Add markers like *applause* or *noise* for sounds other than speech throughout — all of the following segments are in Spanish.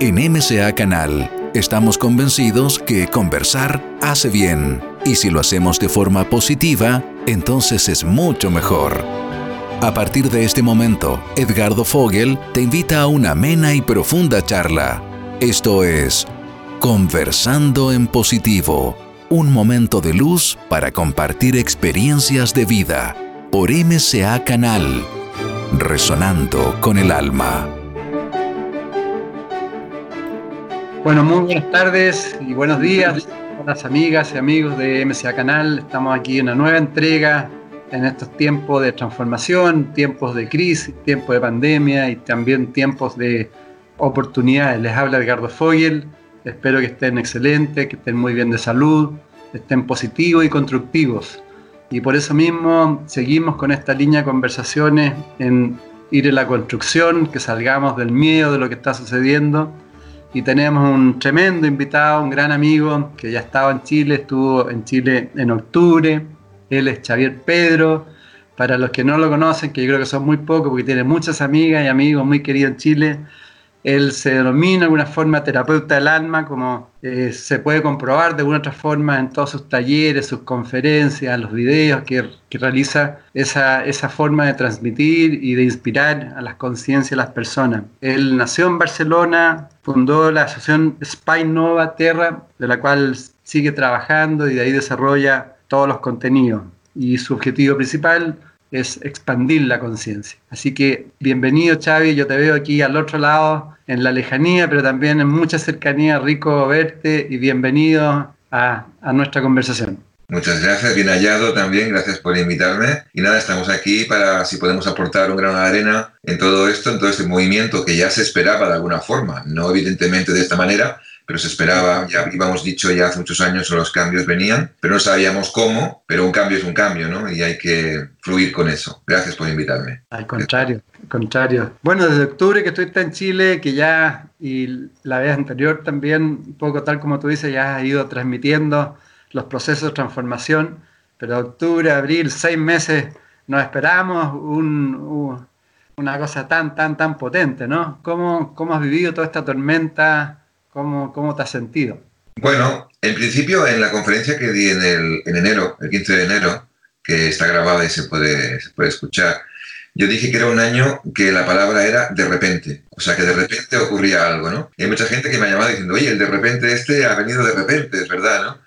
En MCA Canal estamos convencidos que conversar hace bien y si lo hacemos de forma positiva, entonces es mucho mejor. A partir de este momento, Edgardo Fogel te invita a una amena y profunda charla. Esto es Conversando en Positivo, un momento de luz para compartir experiencias de vida por MCA Canal, resonando con el alma. Bueno, muy buenas tardes y buenos días a las amigas y amigos de MCA Canal. Estamos aquí en una nueva entrega en estos tiempos de transformación, tiempos de crisis, tiempos de pandemia y también tiempos de oportunidades. Les habla Edgardo Fogel. Espero que estén excelentes, que estén muy bien de salud, estén positivos y constructivos. Y por eso mismo seguimos con esta línea de conversaciones en ir en la construcción, que salgamos del miedo de lo que está sucediendo y tenemos un tremendo invitado, un gran amigo que ya estaba en Chile, estuvo en Chile en octubre. Él es Xavier Pedro. Para los que no lo conocen, que yo creo que son muy pocos porque tiene muchas amigas y amigos muy queridos en Chile, él se denomina de alguna forma terapeuta del alma, como eh, se puede comprobar de alguna otra forma en todos sus talleres, sus conferencias, los videos que, realiza esa, esa, forma de transmitir y de inspirar a las conciencias de las personas. Él nació en Barcelona, fundó la asociación Spy Nova Terra, de la cual sigue trabajando y de ahí desarrolla todos los contenidos. Y su objetivo principal es expandir la conciencia. Así que bienvenido Xavi, yo te veo aquí al otro lado, en la lejanía, pero también en mucha cercanía, rico verte y bienvenido a, a nuestra conversación. Muchas gracias, bien hallado también, gracias por invitarme. Y nada, estamos aquí para si podemos aportar un grano de arena en todo esto, en todo este movimiento que ya se esperaba de alguna forma, no evidentemente de esta manera, pero se esperaba, ya habíamos dicho ya hace muchos años los cambios venían, pero no sabíamos cómo, pero un cambio es un cambio, ¿no? Y hay que fluir con eso. Gracias por invitarme. Al contrario, al contrario. Bueno, desde octubre que estoy en Chile, que ya, y la vez anterior también, un poco tal como tú dices, ya has ido transmitiendo los procesos de transformación, pero octubre, abril, seis meses, nos esperamos un, una cosa tan, tan, tan potente, ¿no? ¿Cómo, ¿Cómo has vivido toda esta tormenta? ¿Cómo, ¿Cómo te has sentido? Bueno, en principio en la conferencia que di en enero, el 15 de enero, que está grabada y se puede, se puede escuchar, yo dije que era un año que la palabra era de repente, o sea, que de repente ocurría algo, ¿no? Y hay mucha gente que me ha llamado diciendo, oye, el de repente este ha venido de repente, es verdad, ¿no?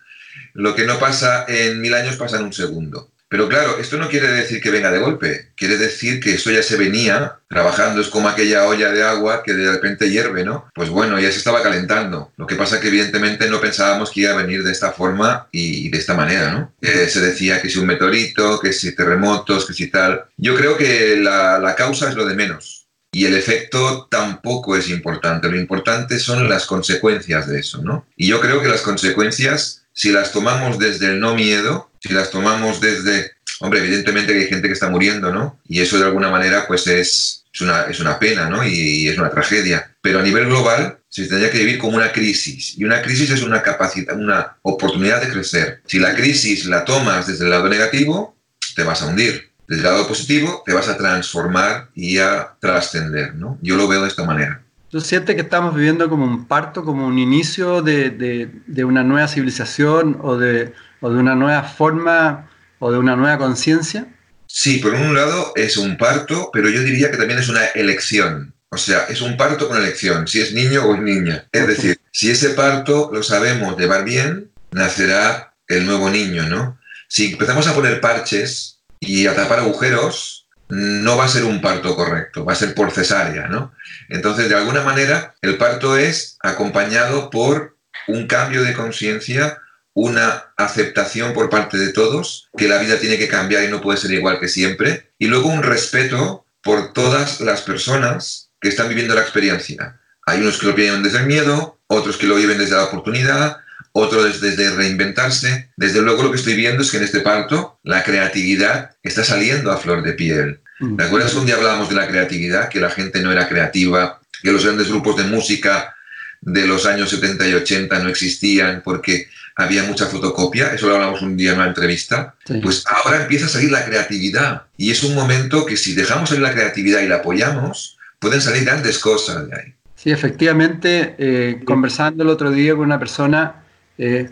Lo que no pasa en mil años pasa en un segundo. Pero claro, esto no quiere decir que venga de golpe, quiere decir que esto ya se venía trabajando, es como aquella olla de agua que de repente hierve, ¿no? Pues bueno, ya se estaba calentando. Lo que pasa es que evidentemente no pensábamos que iba a venir de esta forma y de esta manera, ¿no? se decía que si un meteorito, que si terremotos, que si tal. Yo creo que la, la causa es lo de menos. Y el efecto tampoco es importante. Lo importante son las consecuencias de eso, ¿no? Y yo creo que las consecuencias, si las tomamos desde el no miedo, si las tomamos desde, hombre, evidentemente que hay gente que está muriendo, ¿no? Y eso de alguna manera pues es, es, una, es una pena, ¿no? Y, es una tragedia. Pero a nivel global se tendría que vivir como una crisis. Y una crisis es una capacidad, una oportunidad de crecer. Si la crisis la tomas desde el lado negativo, te vas a hundir. Desde el lado positivo, te vas a transformar y a trascender, ¿no? Yo lo veo de esta manera. ¿Tú sientes que estamos viviendo como un parto, como un inicio de, de, de una nueva civilización o de o de una nueva forma o de una nueva conciencia? Sí, por un lado es un parto, pero yo diría que también es una elección. O sea, es un parto con elección, si es niño o es niña. Es decir, si ese parto lo sabemos llevar bien, nacerá el nuevo niño, ¿no? Si empezamos a poner parches y a tapar agujeros, no va a ser un parto correcto, va a ser por cesárea, ¿no? Entonces, de alguna manera, el parto es acompañado por un cambio de conciencia una aceptación por parte de todos, que la vida tiene que cambiar y no puede ser igual que siempre, y luego un respeto por todas las personas que están viviendo la experiencia. Hay unos que lo viven desde el miedo, otros que lo viven desde la oportunidad, otros desde, reinventarse. Desde luego lo que estoy viendo es que en este parto la creatividad está saliendo a flor de piel. ¿Te acuerdas un día hablábamos de la creatividad, que la gente no era creativa, que los grandes grupos de música de los años 70 y 80 no existían porque había mucha fotocopia, eso lo hablamos un día en una entrevista, pues ahora empieza a salir la creatividad. Y es un momento que si dejamos salir la creatividad y la apoyamos, pueden salir grandes cosas de ahí. Sí, efectivamente, eh, conversando el otro día con una persona, eh,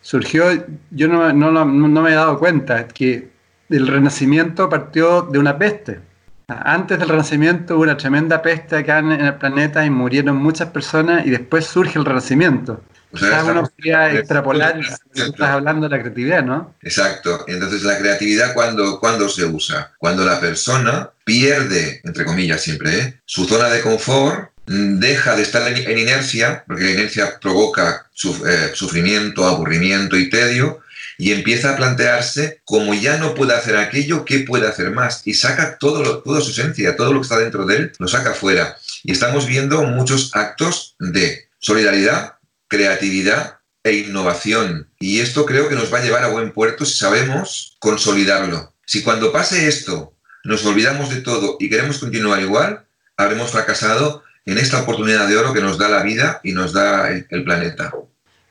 surgió, yo no, no, no, me he dado cuenta, que el renacimiento partió de una peste. Antes del renacimiento hubo una tremenda peste acá en, el planeta y murieron muchas personas y después surge el renacimiento. O sea, uno podría extrapolar, estás hablando de la creatividad, ¿no? Exacto. Entonces, la creatividad, cuando, cuando se usa? Cuando la persona pierde, entre comillas siempre, ¿eh? su zona de confort, deja de estar en inercia, porque la inercia provoca eh, sufrimiento, aburrimiento y tedio, y empieza a plantearse, como ya no puede hacer aquello, ¿qué puede hacer más? Y saca todo toda su esencia, todo lo que está dentro de él, lo saca fuera. Y estamos viendo muchos actos de solidaridad, creatividad e innovación. Y esto creo que nos va a llevar a buen puerto si sabemos consolidarlo. Si cuando pase esto nos olvidamos de todo y queremos continuar igual, habremos fracasado en esta oportunidad de oro que nos da la vida y nos da el, planeta.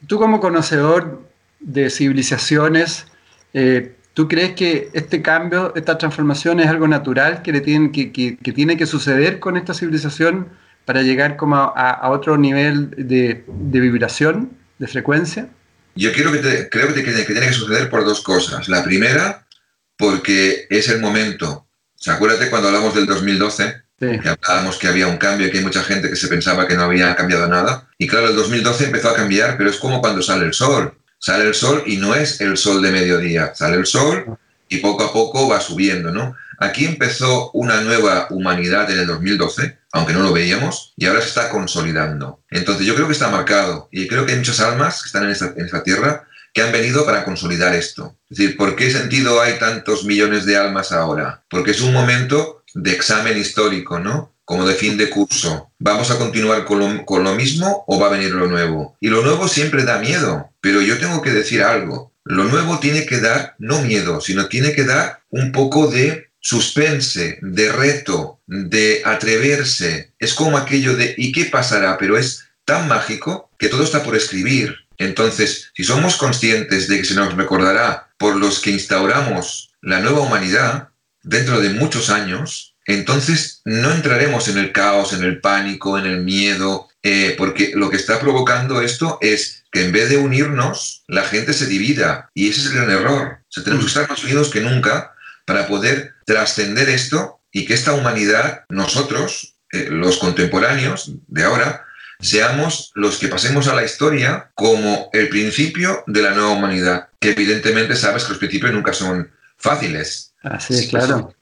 Tú como conocedor de civilizaciones, eh, ¿tú crees que este cambio, esta transformación es algo natural que, le tienen, que, que, tiene que suceder con esta civilización para llegar como a, otro nivel de, de, vibración, de frecuencia? Yo quiero que creo que, que, tiene que suceder por dos cosas. La primera, porque es el momento. ¿Se acuérdate cuando hablamos del 2012? Que hablábamos que había un cambio y que hay mucha gente que se pensaba que no había cambiado nada. Y claro, el 2012 empezó a cambiar, pero es como cuando sale el sol. Sale el sol y no es el sol de mediodía. Sale el sol y poco a poco va subiendo, ¿no? Aquí empezó una nueva humanidad en el 2012, aunque no lo veíamos, y ahora se está consolidando. Entonces yo creo que está marcado y creo que hay muchas almas que están en esta, en tierra que han venido para consolidar esto. Es decir, ¿por qué sentido hay tantos millones de almas ahora? Porque es un momento de examen histórico, ¿no? Como de fin de curso. ¿Vamos a continuar con lo, mismo o va a venir lo nuevo? Y lo nuevo siempre da miedo, pero yo tengo que decir algo. Lo nuevo tiene que dar no miedo, sino tiene que dar un poco de suspense, de reto, de atreverse. Es como aquello de ¿y qué pasará? Pero es tan mágico que todo está por escribir. Entonces, si somos conscientes de que se nos recordará por los que instauramos la nueva humanidad, dentro de muchos años, entonces no entraremos en el caos, en el pánico, en el miedo, eh, porque lo que está provocando esto es que en vez de unirnos, la gente se divida. Y ese es el gran error. O tenemos que estar más unidos que nunca para poder trascender esto y que esta humanidad, nosotros, eh, los contemporáneos de ahora, seamos los que pasemos a la historia como el principio de la nueva humanidad. Que evidentemente sabes que los principios nunca son fáciles. Así es, claro.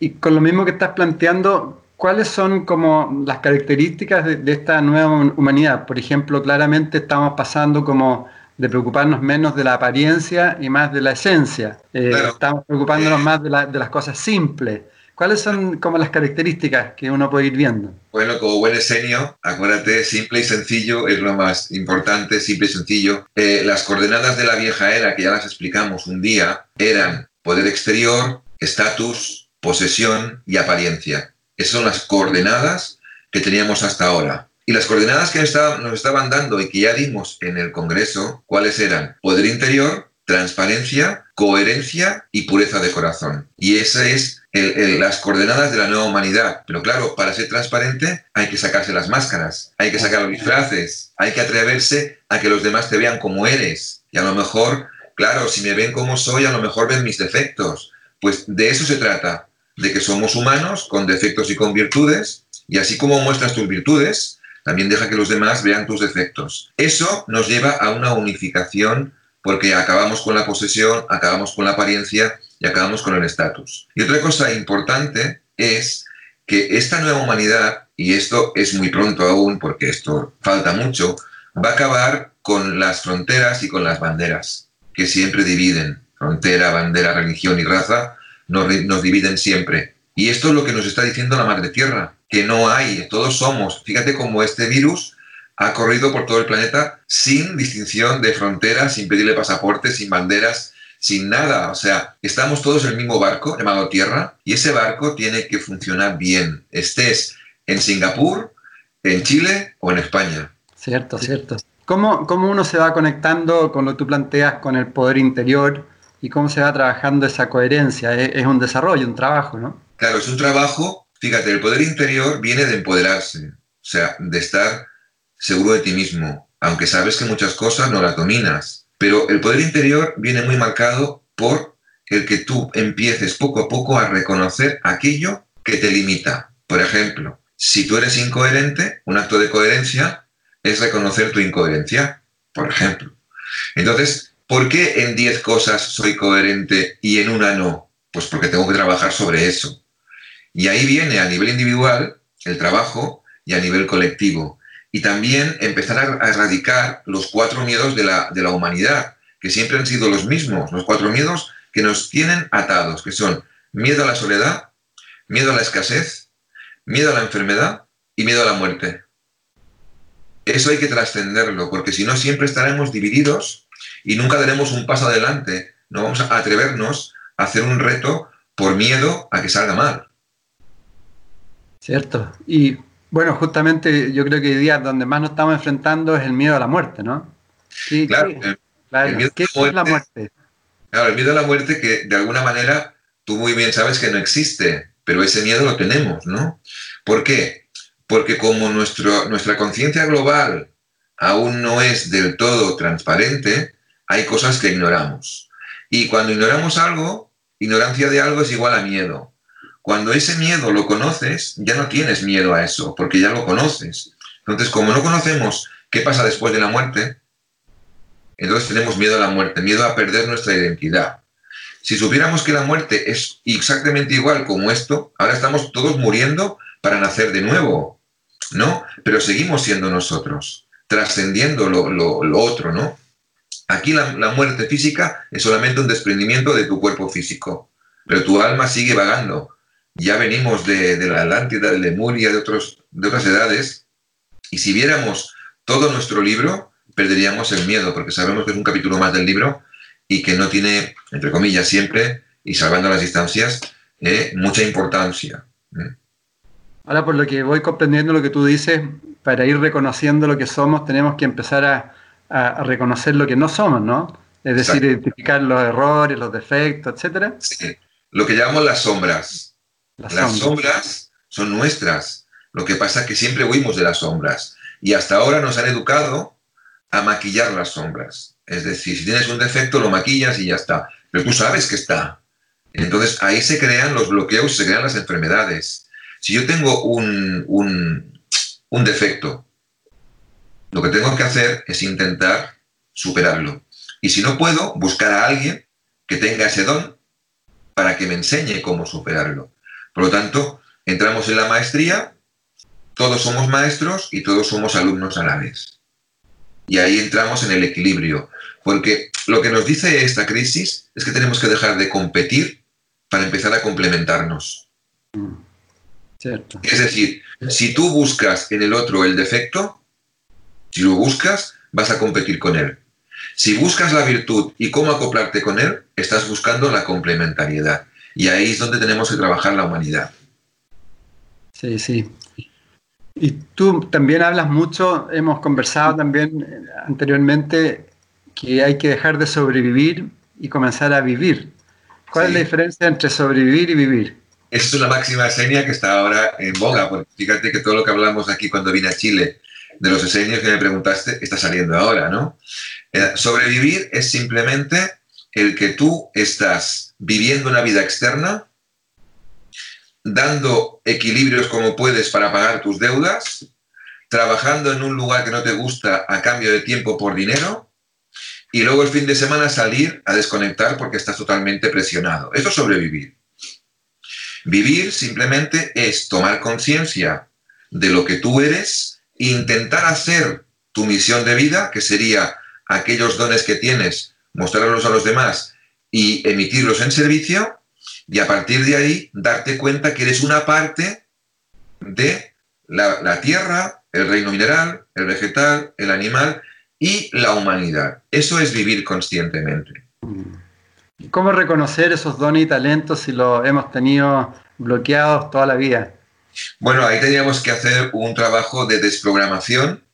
Y con lo mismo que estás planteando, ¿cuáles son como las características de, esta nueva humanidad? Por ejemplo, claramente estamos pasando como de preocuparnos menos de la apariencia y más de la esencia. Eh, estamos preocupándonos más de, las cosas simples. ¿Cuáles son como las características que uno puede ir viendo? Bueno, como buen esenio, acuérdate, simple y sencillo es lo más importante, simple y sencillo. Eh, las coordenadas de la vieja era, que ya las explicamos un día, eran poder exterior, estatus, posesión y apariencia. Esas son las coordenadas que teníamos hasta ahora. Y las coordenadas que nos estaban dando y que ya dimos en el Congreso, ¿cuáles eran? Poder interior, transparencia, coherencia y pureza de corazón. Y esas es las coordenadas de la nueva humanidad. Pero claro, para ser transparente hay que sacarse las máscaras, hay que sacar los disfraces, hay que atreverse a que los demás te vean como eres. Y a lo mejor Claro, si me ven como soy, a lo mejor ven mis defectos. Pues de eso se trata, de que somos humanos con defectos y con virtudes, y así como muestras tus virtudes, también deja que los demás vean tus defectos. Eso nos lleva a una unificación porque acabamos con la posesión, acabamos con la apariencia y acabamos con el estatus. Y otra cosa importante es que esta nueva humanidad, y esto es muy pronto aún porque esto falta mucho, va a acabar con las fronteras y con las banderas que siempre dividen, frontera, bandera, religión y raza, nos, nos dividen siempre. Y esto es lo que nos está diciendo la Madre Tierra, que no hay, todos somos. Fíjate cómo este virus ha corrido por todo el planeta sin distinción de fronteras, sin pedirle pasaportes, sin banderas, sin nada. O sea, estamos todos en el mismo barco llamado Tierra y ese barco tiene que funcionar bien, estés en Singapur, en Chile o en España. Cierto, cierto. ¿Cómo, uno se va conectando con lo que tú planteas con el poder interior y cómo se va trabajando esa coherencia? Es, un desarrollo, un trabajo, ¿no? Claro, es un trabajo fíjate, el poder interior viene de empoderarse, o sea, de estar seguro de ti mismo, aunque sabes que muchas cosas no las dominas. Pero el poder interior viene muy marcado por el que tú empieces poco a poco a reconocer aquello que te limita. Por ejemplo, si tú eres incoherente, un acto de coherencia es reconocer tu incoherencia, por ejemplo. Entonces, ¿por qué en 10 cosas soy coherente y en una no? Pues porque tengo que trabajar sobre eso. Y ahí viene a nivel individual el trabajo y a nivel colectivo. Y también empezar a erradicar los cuatro miedos de la, de la humanidad, que siempre han sido los mismos, los cuatro miedos que nos tienen atados, que son miedo a la soledad, miedo a la escasez, miedo a la enfermedad y miedo a la muerte. Eso hay que trascenderlo, porque si no siempre estaremos divididos y nunca daremos un paso adelante. No vamos a atrevernos a hacer un reto por miedo a que salga mal. Cierto. Y bueno, justamente yo creo que hoy día donde más nos estamos enfrentando es el miedo a la muerte, ¿no? claro, el, ¿Qué es la muerte? Claro, el miedo a la muerte que de alguna manera tú muy bien sabes que no existe, pero ese miedo lo tenemos, ¿no? ¿Por qué? Porque como nuestro, nuestra conciencia global aún no es del todo transparente, hay cosas que ignoramos. Y cuando ignoramos algo, ignorancia de algo es igual a miedo. Cuando ese miedo lo conoces, ya no tienes miedo a eso, porque ya lo conoces. Entonces, como no conocemos qué pasa después de la muerte, entonces tenemos miedo a la muerte, miedo a perder nuestra identidad. Si supiéramos que la muerte es exactamente igual como esto, ahora estamos todos muriendo para nacer de nuevo, ¿no? Pero seguimos siendo nosotros, trascendiendo lo, otro, ¿no? Aquí la, muerte física es solamente un desprendimiento de tu cuerpo físico, pero tu alma sigue vagando. Ya venimos de, la Atlántida, de Lemuria, de, otros, de otras edades, y si viéramos todo nuestro libro, perderíamos el miedo, porque sabemos que es un capítulo más del libro y que no tiene, entre comillas, siempre, y salvando las distancias, eh, mucha importancia. ¿eh? Ahora, por lo que voy comprendiendo lo que tú dices, para ir reconociendo lo que somos, tenemos que empezar a, reconocer lo que no somos, ¿no? Es decir, identificar los errores, los defectos, etcétera. Sí. Lo que llamamos las sombras. Las, sombras. sombras son nuestras. Lo que pasa es que siempre huimos de las sombras. Y hasta ahora nos han educado a maquillar las sombras. Es decir, si tienes un defecto, lo maquillas y ya está. Pero tú sabes que está. Entonces ahí se crean los bloqueos, se crean las enfermedades. Si yo tengo un, un, defecto, lo que tengo que hacer es intentar superarlo. Y si no puedo, buscar a alguien que tenga ese don para que me enseñe cómo superarlo. Por lo tanto, entramos en la maestría, todos somos maestros y todos somos alumnos a la vez. Y ahí entramos en el equilibrio, porque lo que nos dice esta crisis es que tenemos que dejar de competir para empezar a complementarnos. Es decir, si tú buscas en el otro el defecto, si lo buscas, vas a competir con él. Si buscas la virtud y cómo acoplarte con él, estás buscando la complementariedad. Y ahí es donde tenemos que trabajar la humanidad. Sí, sí. Y tú también hablas mucho, hemos conversado también eh, anteriormente, que hay que dejar de sobrevivir y comenzar a vivir. ¿Cuál es la diferencia entre sobrevivir y vivir? Esa es una máxima seña que está ahora en boga, porque fíjate que todo lo que hablamos aquí cuando vine a Chile, de los esenios que me preguntaste, está saliendo ahora, ¿no? Eh, sobrevivir es simplemente el que tú estás viviendo una vida externa dando equilibrios como puedes para pagar tus deudas, trabajando en un lugar que no te gusta a cambio de tiempo por dinero, y luego el fin de semana salir a desconectar porque estás totalmente presionado. Eso es sobrevivir. Vivir simplemente es tomar conciencia de lo que tú eres intentar hacer tu misión de vida, que sería aquellos dones que tienes, mostrarlos a los demás y emitirlos en servicio, y a partir de ahí darte cuenta que eres una parte de la, tierra, el reino mineral, el vegetal, el animal y la humanidad. Eso es vivir conscientemente. ¿Cómo reconocer esos dones y talentos si los hemos tenido bloqueados toda la vida? Bueno, ahí teníamos que hacer un trabajo de desprogramación,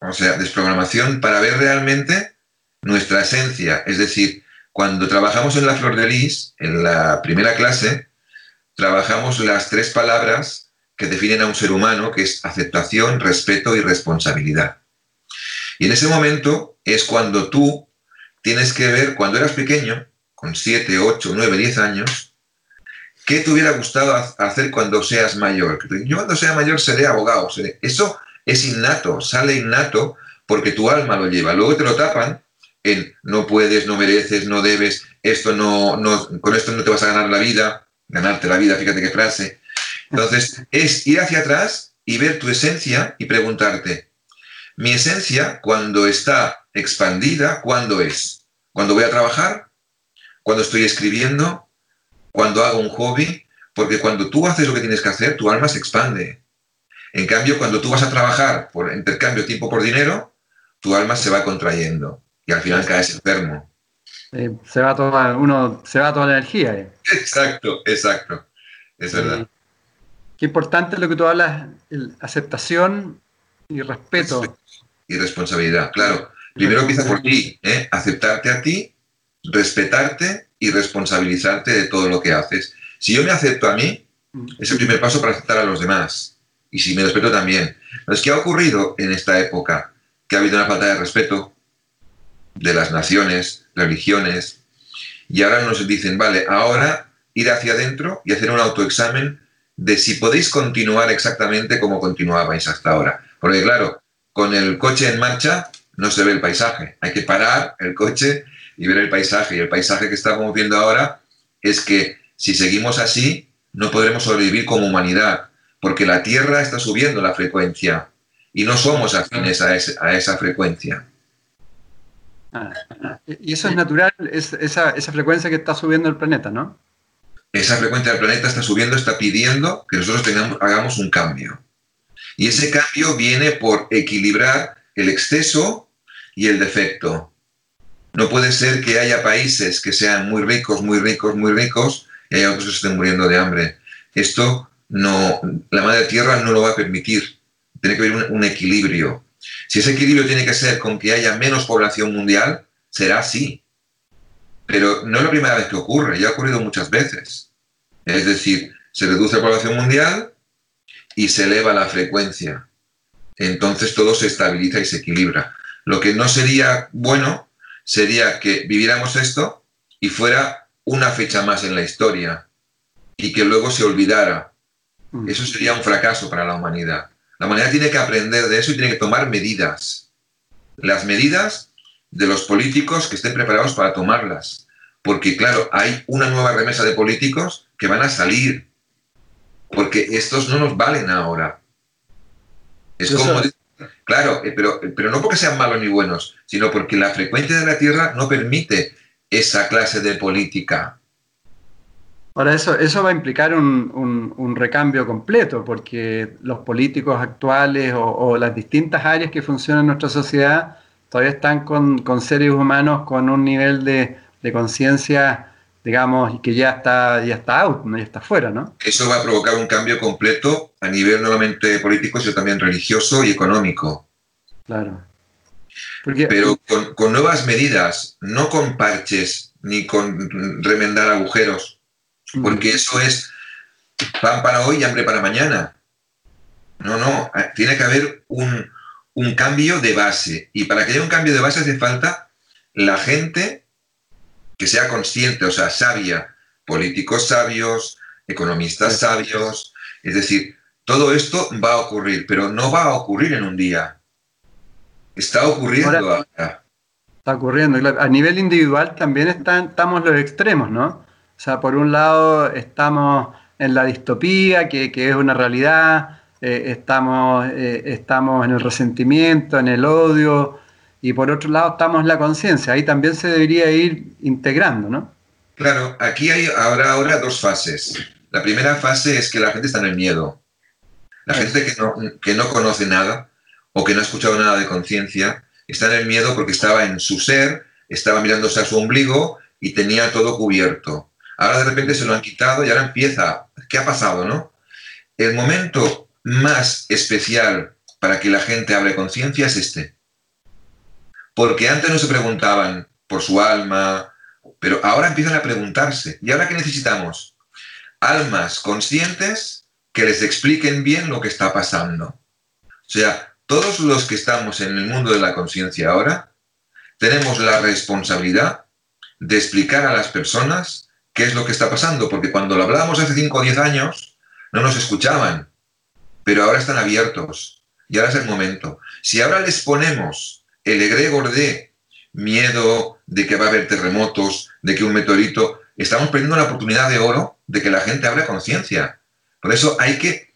o sea, desprogramación para ver realmente nuestra esencia, es decir, cuando trabajamos en la Flor de Lis, en la primera clase, trabajamos las tres palabras que definen a un ser humano, que es aceptación, respeto y responsabilidad. Y en ese momento es cuando tú tienes que ver, cuando eras pequeño, con 7, 8, 9, 10 años, ¿qué te hubiera gustado hacer cuando seas mayor? Yo cuando sea mayor seré abogado. Eso es innato, sale innato porque tu alma lo lleva. Luego te lo tapan en no puedes, no mereces, no debes, esto no, no, con esto no te vas a ganar la vida, ganarte la vida, fíjate qué frase. Entonces, es ir hacia atrás y ver tu esencia y preguntarte, mi esencia cuando está expandida, ¿cuándo es? ¿Cuando voy a trabajar? ¿Cuando estoy escribiendo? ¿Cuando hago un hobby? Porque cuando tú haces lo que tienes que hacer, tu alma se expande. En cambio, cuando tú vas a trabajar por intercambio tiempo por dinero, tu alma se va contrayendo y al final caes enfermo. se va toda, uno, se va toda la energía. Eh. *laughs* Exacto, exacto. Es verdad. Qué importante es lo que tú hablas, aceptación y respeto. Y responsabilidad, claro. Primero empieza por ti, ¿eh? aceptarte a ti, respetarte y responsabilizarte de todo lo que haces. Si yo me acepto a mí, es el primer paso para aceptar a los demás. Y si me respeto también. Pero ¿qué ha ocurrido en esta época? Que ha habido una falta de respeto de las naciones, religiones, y ahora nos dicen, vale, ahora ir hacia adentro y hacer un autoexamen de si podéis continuar exactamente como continuabais hasta ahora. Porque claro, con el coche en marcha no se ve el paisaje. Hay que parar el coche y ver el paisaje. Y el paisaje que estamos viendo ahora es que si seguimos así, no podremos sobrevivir como humanidad, porque la Tierra está subiendo la frecuencia y no somos afines a, esa frecuencia. Ah, y eso es natural, es, esa, esa frecuencia que está subiendo el planeta, ¿no? esa frecuencia del planeta está subiendo, está pidiendo que nosotros tengamos, hagamos un cambio. Y ese cambio viene por equilibrar el exceso y el defecto. No puede ser que haya países que sean muy ricos, muy ricos, muy ricos y haya otros que estén muriendo de hambre. Esto no, la madre tierra no lo va a permitir. Tiene que haber un, un equilibrio. Si ese equilibrio tiene que ser con que haya menos población mundial, será así. Pero no es la primera vez que ocurre, ya ha ocurrido muchas veces. Es decir, se reduce la población mundial y se eleva la frecuencia. Entonces todo se estabiliza y se equilibra. Lo que no sería bueno sería que viviéramos esto y fuera una fecha más en la historia y que luego se olvidara. Mm. Eso sería un fracaso para la humanidad. La humanidad tiene que aprender de eso y tiene que tomar medidas. Las medidas de los políticos que estén preparados para tomarlas. Porque, claro, hay una nueva remesa de políticos que van a salir. Porque estos no nos valen ahora. Es como. Claro, eh, pero, pero no porque sean malos ni buenos, sino porque la frecuencia de la Tierra no permite esa clase de política. Ahora, eso, eso va a implicar un, recambio completo, porque los políticos actuales o, las distintas áreas que funcionan en nuestra sociedad todavía están con, seres humanos con un nivel de, conciencia, digamos, que ya está, ya está out, ¿no? ya está fuera, ¿no? Eso va a provocar un cambio completo a nivel no solamente político, sino también religioso y económico. Claro. Pero con, nuevas medidas, no con parches ni con remendar agujeros, porque eso es pan para hoy y hambre para mañana. No, no, tiene que haber un, un cambio de base. Y para que haya un cambio de base hace falta la gente que sea consciente, o sea, sabia, políticos sabios, economistas sabios. Es decir, todo esto va a ocurrir, pero no va a ocurrir en un día. Está ocurriendo ahora. Está ocurriendo. A nivel individual también están, estamos los extremos, ¿no? O sea, por un lado estamos en la distopía, que, que es una realidad, eh, estamos, eh, estamos en el resentimiento, en el odio, y por otro lado estamos en la conciencia. Ahí también se debería ir integrando, ¿no? Claro, aquí hay ahora, ahora dos fases. La primera fase es que la gente está en el miedo. La gente que no, que no conoce nada o que no ha escuchado nada de conciencia está en el miedo porque estaba en su ser, estaba mirándose a su ombligo y tenía todo cubierto. Ahora de repente se lo han quitado y ahora empieza. ¿Qué ha pasado, no? El momento más especial para que la gente hable conciencia es este. Porque antes no se preguntaban por su alma, pero ahora empiezan a preguntarse. ¿Y ahora qué necesitamos? almas conscientes que les expliquen bien lo que está pasando. O sea, todos los que estamos en el mundo de la conciencia ahora, tenemos la responsabilidad de explicar a las personas qué es lo que está pasando, porque cuando lo hablábamos hace 5 o 10 años, no nos escuchaban, pero ahora están abiertos y ahora es el momento. Si ahora les ponemos el egregor de miedo, de que va a haber terremotos, de que un meteorito, estamos perdiendo la oportunidad de oro de que la gente abra conciencia. Por eso hay que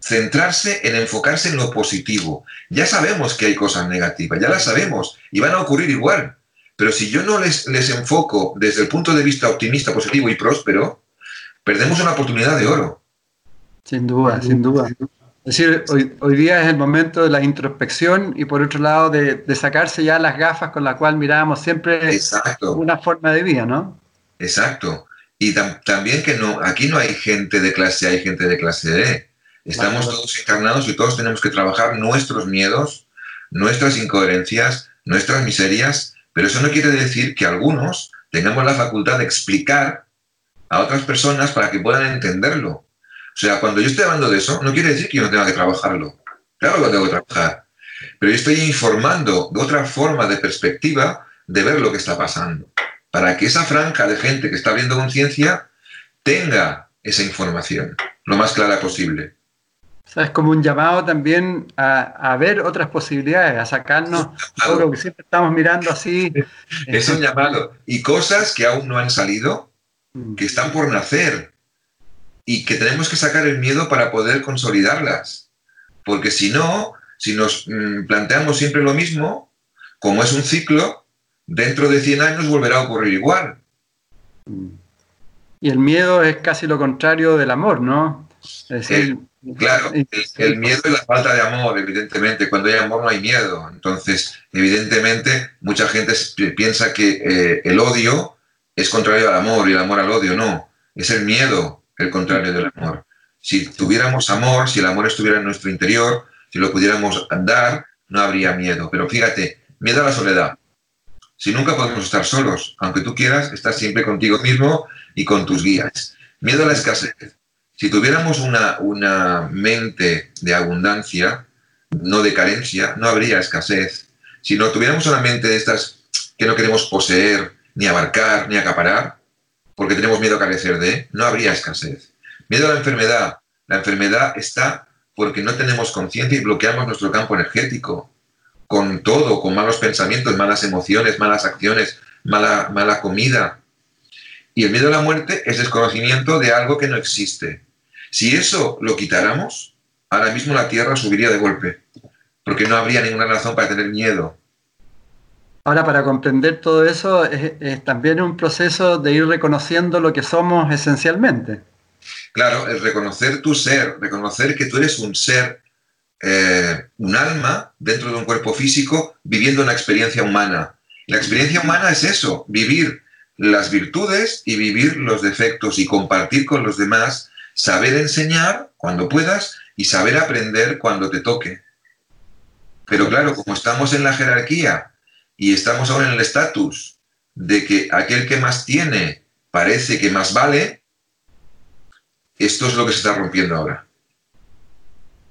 centrarse en enfocarse en lo positivo. Ya sabemos que hay cosas negativas, ya las sabemos y van a ocurrir igual. Pero si yo no les, les enfoco desde el punto de vista optimista, positivo y próspero, perdemos una oportunidad de oro. Sin duda, sin duda. Es decir, hoy, día es el momento de la introspección y por otro lado de, sacarse ya las gafas con las cuales mirábamos siempre una forma de vida, ¿no? Exacto. Y también que no, aquí no hay gente de clase A y gente de clase D. Estamos todos encarnados y todos tenemos que trabajar nuestros miedos, nuestras incoherencias, nuestras miserias, pero eso no quiere decir que algunos tengamos la facultad de explicar a otras personas para que puedan entenderlo. O sea, cuando yo estoy hablando de eso, no quiere decir que yo no tenga que trabajarlo. Claro que lo tengo que trabajar. Pero yo estoy informando de otra forma de perspectiva de ver lo que está pasando. Para que esa franja de gente que está abriendo conciencia tenga esa información lo más clara posible. O sea, es como un llamado también a, ver otras posibilidades, a sacarnos todo lo que siempre estamos mirando así. *laughs* Es un llamado. Y cosas que aún no han salido, que están por nacer, y que tenemos que sacar el miedo para poder consolidarlas. Porque si no, si nos mm, planteamos siempre lo mismo, como es un ciclo, dentro de 100 años volverá a ocurrir igual. Y el miedo es casi lo contrario del amor, ¿no? Es decir, claro, el, miedo es la falta de amor, evidentemente. Cuando hay amor no hay miedo. Entonces, evidentemente, mucha gente piensa que eh, el odio es contrario al amor y el amor al odio. No, es el miedo el contrario del amor. Si tuviéramos amor, si el amor estuviera en nuestro interior, si lo pudiéramos dar, no habría miedo. Pero fíjate, miedo a la soledad. Si nunca podemos estar solos, aunque tú quieras, estás siempre contigo mismo y con tus guías. Miedo a la escasez. Si tuviéramos una, una mente de abundancia, no de carencia, no habría escasez. Si no tuviéramos una mente de estas que no queremos poseer, ni abarcar, ni acaparar, porque tenemos miedo a carecer de, no habría escasez. Miedo a la enfermedad. La enfermedad está porque no tenemos conciencia y bloqueamos nuestro campo energético con todo, con malos pensamientos, malas emociones, malas acciones, mala, mala comida. Y el miedo a la muerte es desconocimiento de algo que no existe. Si eso lo quitáramos, ahora mismo la Tierra subiría de golpe, porque no habría ninguna razón para tener miedo. Ahora, para comprender todo eso, es, también un proceso de ir reconociendo lo que somos esencialmente. Claro, el reconocer tu ser, reconocer que tú eres un ser, eh, un alma dentro de un cuerpo físico viviendo una experiencia humana. La experiencia humana es eso, vivir las virtudes y vivir los defectos y compartir con los demás, saber enseñar cuando puedas y saber aprender cuando te toque. Pero claro, como estamos en la jerarquía y estamos ahora en el estatus de que aquel que más tiene parece que más vale, esto es lo que se está rompiendo ahora.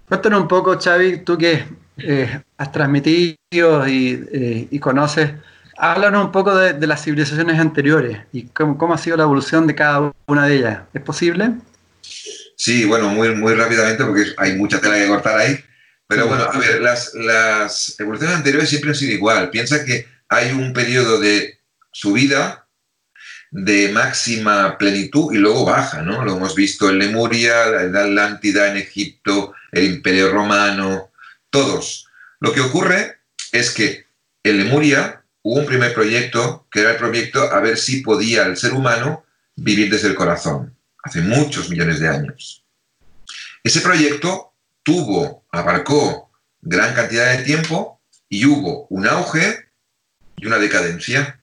Cuéntanos un poco, Xavi, tú que eh, has transmitido eh, y, conoces, háblanos un poco de, las civilizaciones anteriores y cómo, cómo, ha sido la evolución de cada una de ellas. ¿Es posible? Sí, bueno, muy, muy rápidamente porque hay mucha tela que cortar ahí. Pero bueno, a ver, las, las evoluciones anteriores siempre han sido igual. Piensa que hay un periodo de subida, de máxima plenitud y luego baja, ¿no? Lo hemos visto en Lemuria, la Atlántida, en Egipto, el Imperio Romano, todos. Lo que ocurre es que en Lemuria hubo un primer proyecto, que era el proyecto a ver si podía el ser humano vivir desde el corazón, hace muchos millones de años. Ese proyecto tuvo, abarcó gran cantidad de tiempo y hubo un auge y una decadencia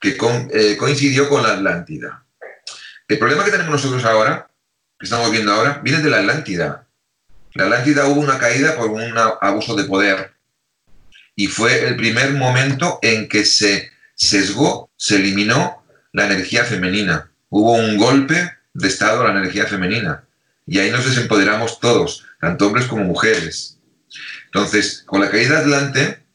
que eh, coincidió con la Atlántida. El problema que tenemos nosotros ahora, que estamos viendo ahora, viene de la Atlántida. La Atlántida hubo una caída por un abuso de poder y fue el primer momento en que se sesgó, se eliminó la energía femenina. Hubo un golpe de estado a la energía femenina. Y ahí nos desempoderamos todos, tanto hombres como mujeres. Entonces, con la caída de Atlante,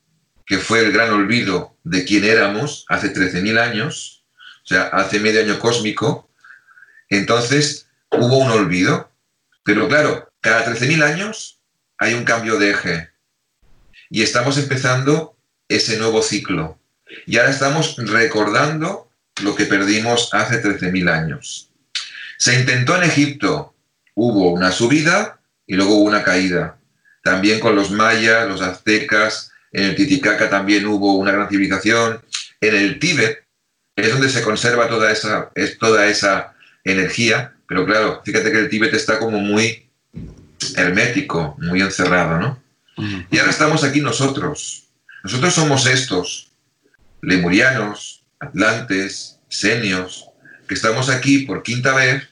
que fue el gran olvido de quién éramos hace 13.000 años, o sea, hace medio año cósmico, entonces hubo un olvido. Pero claro, cada 13.000 años hay un cambio de eje. Y estamos empezando ese nuevo ciclo. Y ahora estamos recordando lo que perdimos hace 13.000 años. Se intentó en Egipto, hubo una subida y luego hubo una caída. También con los mayas, los aztecas, en el Titicaca también hubo una gran civilización. En el Tíbet es donde se conserva toda esa, es toda esa energía, pero claro, fíjate que el Tíbet está como muy hermético, muy encerrado, ¿no? Y ahora estamos aquí nosotros. Nosotros somos estos, lemurianos, atlantes, senios, que estamos aquí por quinta vez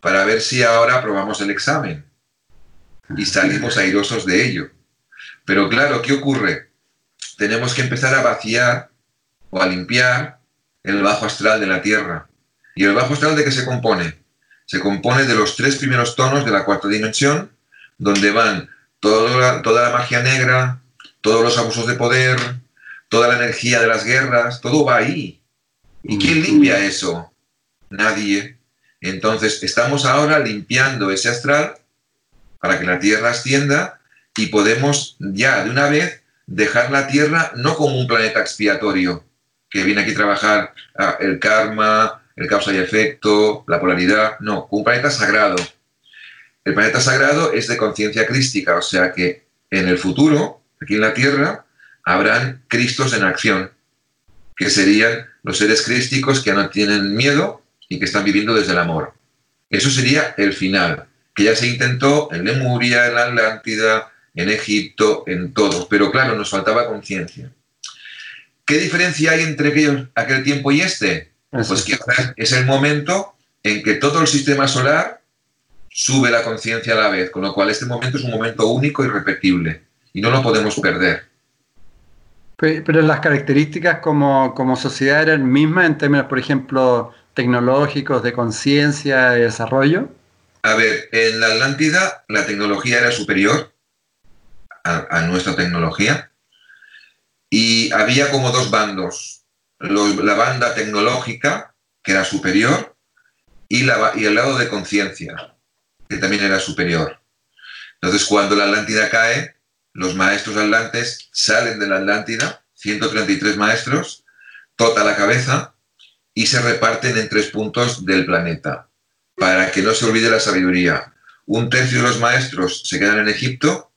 para ver si ahora aprobamos el examen y salimos airosos de ello. Pero claro, ¿qué ocurre? Tenemos que empezar a vaciar o a limpiar el bajo astral de la Tierra. ¿Y el bajo astral de qué se compone? Se compone de los tres primeros tonos de la cuarta dimensión, donde van toda la, toda la magia negra, todos los abusos de poder, toda la energía de las guerras, todo va ahí. ¿Y quién mm. limpia eso? Nadie. Entonces, estamos ahora limpiando ese astral para que la Tierra ascienda y podemos ya de una vez dejar la Tierra no como un planeta expiatorio, que viene aquí a trabajar ah, el karma, el causa y efecto, la polaridad, no, un planeta sagrado. El planeta sagrado es de conciencia crística, o sea que en el futuro, aquí en la Tierra, habrán Cristos en acción, que serían los seres crísticos que no tienen miedo y que están viviendo desde el amor. Eso sería el final, que ya se intentó en Lemuria, en la Atlántida, en Egipto, en todo. Pero claro, nos faltaba conciencia. ¿Qué diferencia hay entre aquel, aquel tiempo y este? Pues que es el momento en que todo el sistema solar sube la conciencia a la vez, con lo cual este momento es un momento único y repetible y no lo podemos perder. Pero las características como, como sociedad eran mismas en términos, por ejemplo, tecnológicos, de conciencia, de desarrollo. A ver, en la Atlántida la tecnología era superior a, nuestra tecnología y había como dos bandos. la banda tecnológica, que era superior, y, y el lado de conciencia, que también era superior. Entonces, cuando la Atlántida cae, los maestros atlantes salen de la Atlántida, 133 maestros, tota la cabeza, y se reparten en tres puntos del planeta, para que no se olvide la sabiduría. Un tercio de los maestros se quedan en Egipto,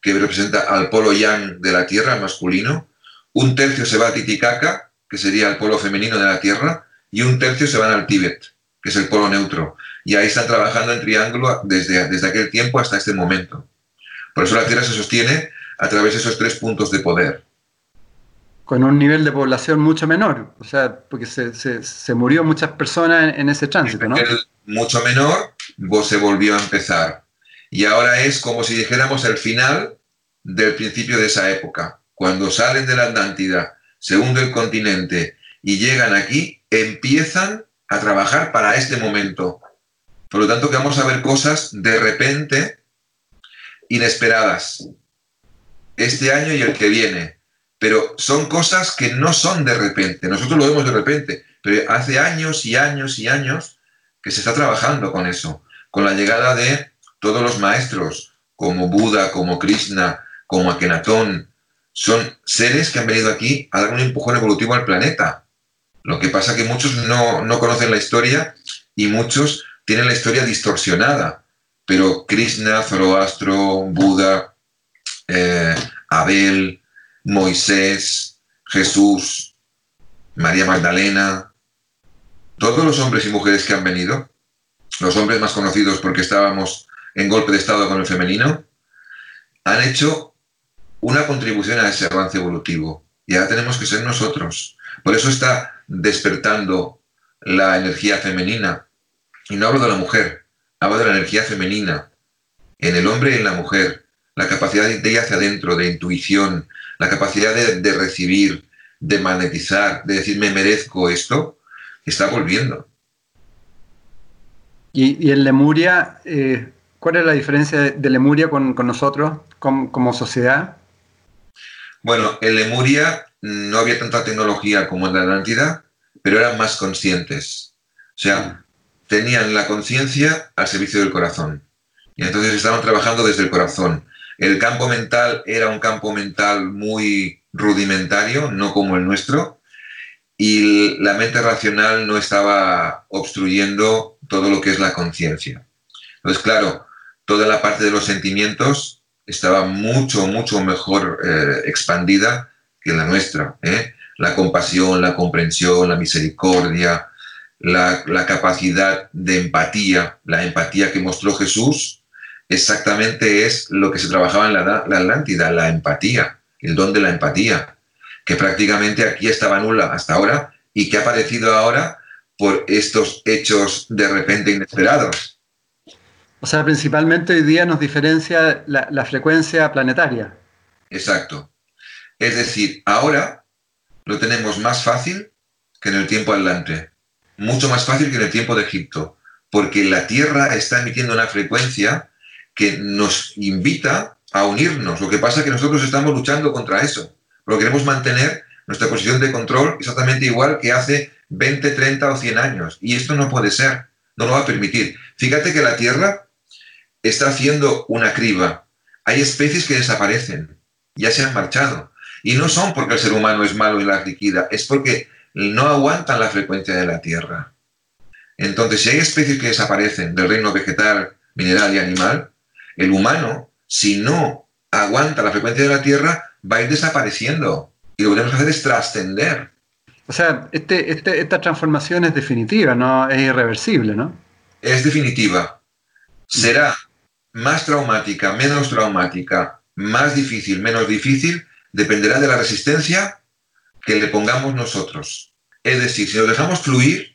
que representa al polo yang de la Tierra, masculino. Un tercio se va a Titicaca, que sería el polo femenino de la Tierra, y un tercio se van al Tíbet, que es el polo neutro. Y ahí están trabajando en triángulo desde, desde aquel tiempo hasta este momento. Por eso la Tierra se sostiene a través de esos tres puntos de poder. Con un nivel de población mucho menor, o sea, porque se, murió muchas personas en, ese tránsito, ¿no? Mucho menor, se volvió a empezar. Y ahora es como si dijéramos el final del principio de esa época. Cuando salen de la Atlántida, se el continente y llegan aquí, empiezan a trabajar para este momento. Por lo tanto, que vamos a ver cosas de repente inesperadas este año y el que viene. Pero son cosas que no son de repente. Nosotros lo vemos de repente, pero hace años y años y años que se está trabajando con eso, con la llegada de todos los maestros, como Buda, como Krishna, como Akenatón. Son seres que han venido aquí a dar un empujón evolutivo al planeta. Lo que pasa que muchos no, no conocen la historia y muchos tienen la historia distorsionada pero Krishna, Zoroastro, Buda, eh, Abel, Moisés, Jesús, María Magdalena, todos los hombres y mujeres que han venido, los hombres más conocidos porque estábamos en golpe de estado con el femenino, han hecho una contribución a ese avance evolutivo. Y ahora tenemos que ser nosotros. Por eso está despertando la energía femenina. Y no hablo de la mujer, habla de la energía femenina, en el hombre y en la mujer, la capacidad de ir hacia adentro, de intuición, la capacidad de, recibir, de magnetizar, de decir me merezco esto, está volviendo. Y, en Lemuria, eh, ¿cuál es la diferencia de, Lemuria con, nosotros como, sociedad? Bueno, en Lemuria no había tanta tecnología como en la Atlántida, pero eran más conscientes. O sea, tenían la conciencia al servicio del corazón. Y entonces estaban trabajando desde el corazón. El campo mental era un campo mental muy rudimentario, no como el nuestro, y la mente racional no estaba obstruyendo todo lo que es la conciencia. Entonces, claro, toda la parte de los sentimientos estaba mucho, mucho mejor eh, expandida que la nuestra. ¿eh? La compasión, la comprensión, la misericordia, la, capacidad de empatía, la empatía que mostró Jesús, exactamente es lo que se trabajaba en la, la Atlántida, la empatía, el don de la empatía, que prácticamente aquí estaba nula hasta ahora y que ha aparecido ahora por estos hechos de repente inesperados. O sea, principalmente hoy día nos diferencia la, frecuencia planetaria. Exacto. Es decir, ahora lo tenemos más fácil que en el tiempo adelante. Mucho más fácil que en el tiempo de Egipto. Porque la Tierra está emitiendo una frecuencia que nos invita a unirnos. Lo que pasa es que nosotros estamos luchando contra eso. Pero queremos mantener nuestra posición de control exactamente igual que hace 20, 30 o 100 años. Y esto no puede ser, no lo va a permitir. Fíjate que la Tierra está haciendo una criba. Hay especies que desaparecen, ya se han marchado. Y no son porque el ser humano es malo y la liquida, es porque no aguantan la frecuencia de la Tierra. Entonces, si hay especies que desaparecen del reino vegetal, mineral y animal, el humano, si no aguanta la frecuencia de la Tierra, va a ir desapareciendo. Y lo que tenemos que hacer es trascender. O sea, este, este, esta transformación es definitiva, no es irreversible, ¿no? Es definitiva. Será más traumática, menos traumática, más difícil, menos difícil, dependerá de la resistencia que le pongamos nosotros. Es decir, si nos dejamos fluir,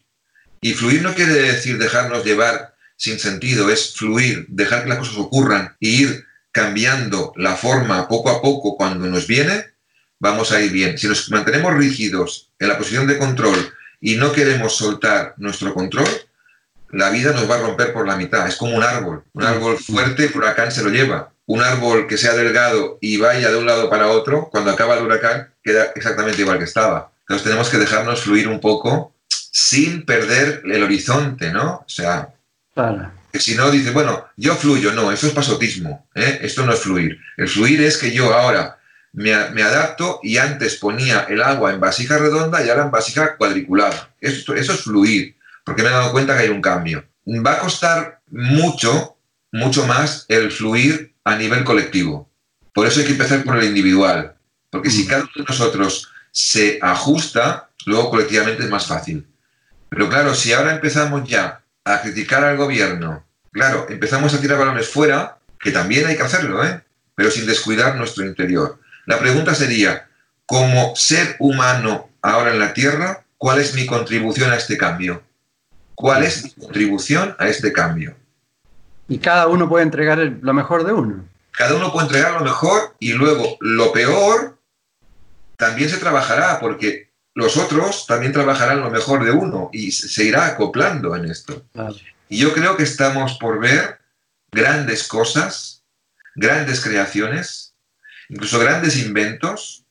y fluir no quiere decir dejarnos llevar sin sentido, es fluir, dejar que las cosas ocurran y ir cambiando la forma poco a poco cuando nos viene, vamos a ir bien. Si nos mantenemos rígidos en la posición de control y no queremos soltar nuestro control, la vida nos va a romper por la mitad. Es como un árbol. Un árbol fuerte, el huracán se lo lleva. Un árbol que sea delgado y vaya de un lado para otro, cuando acaba el huracán, queda exactamente igual que estaba. Entonces tenemos que dejarnos fluir un poco sin perder el horizonte, ¿no? O sea, que si no, dice, bueno, yo fluyo. No, eso es pasotismo. ¿eh? Esto no es fluir. El fluir es que yo ahora me, adapto y antes ponía el agua en vasija redonda y ahora en vasija cuadriculada. Eso, eso es fluir, porque me he dado cuenta que hay un cambio. Va a costar mucho, mucho más el fluir a nivel colectivo. Por eso hay que empezar por el individual, porque si cada uno de nosotros se ajusta, luego colectivamente es más fácil. Pero claro, si ahora empezamos ya a criticar al gobierno, claro, empezamos a tirar balones fuera, que también hay que hacerlo, ¿eh? pero sin descuidar nuestro interior. La pregunta sería, como ser humano ahora en la Tierra, ¿cuál es mi contribución a este cambio? ¿Cuál es mi contribución a este cambio? Y cada uno puede entregar lo mejor de uno. Cada uno puede entregar lo mejor y luego lo peor también se trabajará porque los otros también trabajarán lo mejor de uno y se irá acoplando en esto. Y yo creo que estamos por ver grandes cosas, grandes creaciones, incluso grandes inventos,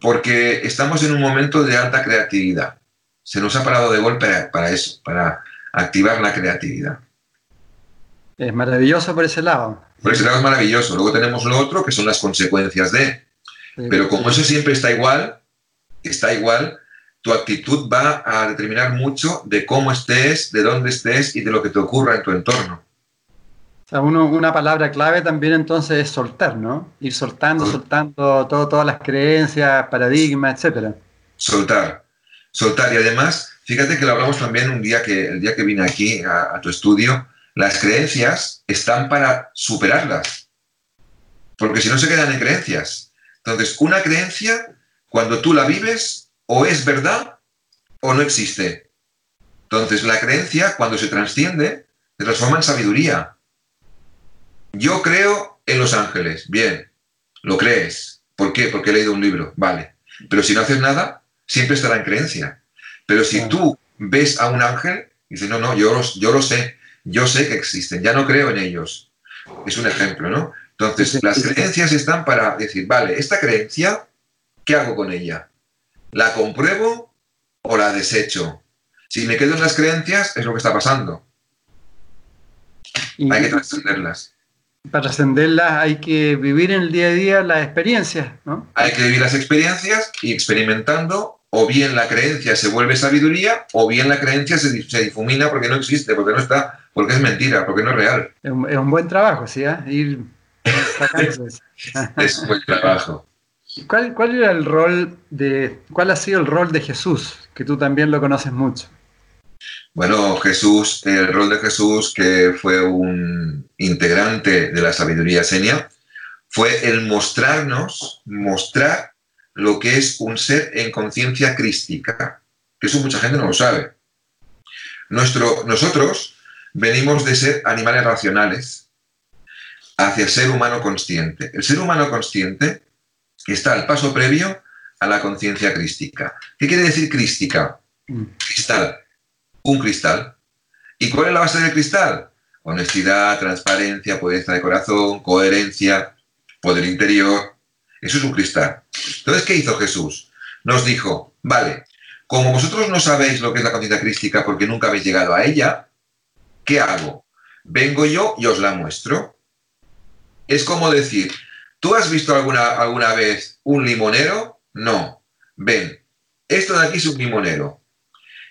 porque estamos en un momento de alta creatividad. Se nos ha parado de golpe para eso, para activar la creatividad. Es maravilloso por ese lado. Por ese lado es maravilloso. Luego tenemos lo otro, que son las consecuencias de. Pero como eso siempre está igual, está igual, tu actitud va a determinar mucho de cómo estés, de dónde estés y de lo que te ocurra en tu entorno. O sea, una palabra clave también entonces es soltar, ¿no? Ir soltando, soltando todo, todas las creencias, paradigmas, etcétera. Soltar, soltar. Y además, fíjate que lo hablamos también un día que, el día que vine aquí a, a tu estudio, las creencias están para superarlas. Porque si no se quedan en creencias. Entonces, una creencia, cuando tú la vives, o es verdad o no existe. Entonces, la creencia, cuando se trasciende, se transforma en sabiduría. Yo creo en los ángeles. Bien, lo crees. ¿Por qué? Porque he leído un libro. Vale. Pero si no haces nada, siempre estará en creencia. Pero si tú ves a un ángel, dice, no, no, yo, yo lo sé, yo sé que existen, ya no creo en ellos. Es un ejemplo, ¿no? Entonces, las creencias están para decir, vale, esta creencia, ¿qué hago con ella? ¿La compruebo o la desecho? Si me quedo en las creencias, es lo que está pasando. hay que trascenderlas. Para trascenderlas hay que vivir en el día a día las experiencias, ¿no? Hay que vivir las experiencias y experimentando, o bien la creencia se vuelve sabiduría, o bien la creencia se, difumina porque no existe, porque no está, porque es mentira, porque no es real. Es un, buen trabajo, ¿sí? ¿eh? Ir es un buen trabajo. *laughs* ¿Cuál, ¿Cuál era el rol de, cuál ha sido el rol de Jesús, que tú también lo conoces mucho? Bueno, Jesús, el rol de Jesús, que fue un integrante de la sabiduría senia, fue el mostrarnos, mostrar lo que es un ser en conciencia crística, que eso mucha gente no lo sabe. Nuestro, nosotros venimos de ser animales racionales hacia ser humano consciente. El ser humano consciente está al paso previo a la conciencia crística. ¿Qué quiere decir crística? Mm. Cristal un cristal. ¿Y cuál es la base del cristal? Honestidad, transparencia, pureza de corazón, coherencia, poder interior. Eso es un cristal. Entonces, ¿qué hizo Jesús? Nos dijo, vale, como vosotros no sabéis lo que es la conciencia crística porque nunca habéis llegado a ella, ¿qué hago? Vengo yo y os la muestro. Es como decir, ¿tú has visto alguna, alguna vez un limonero? No. Ven, esto de aquí es un limonero.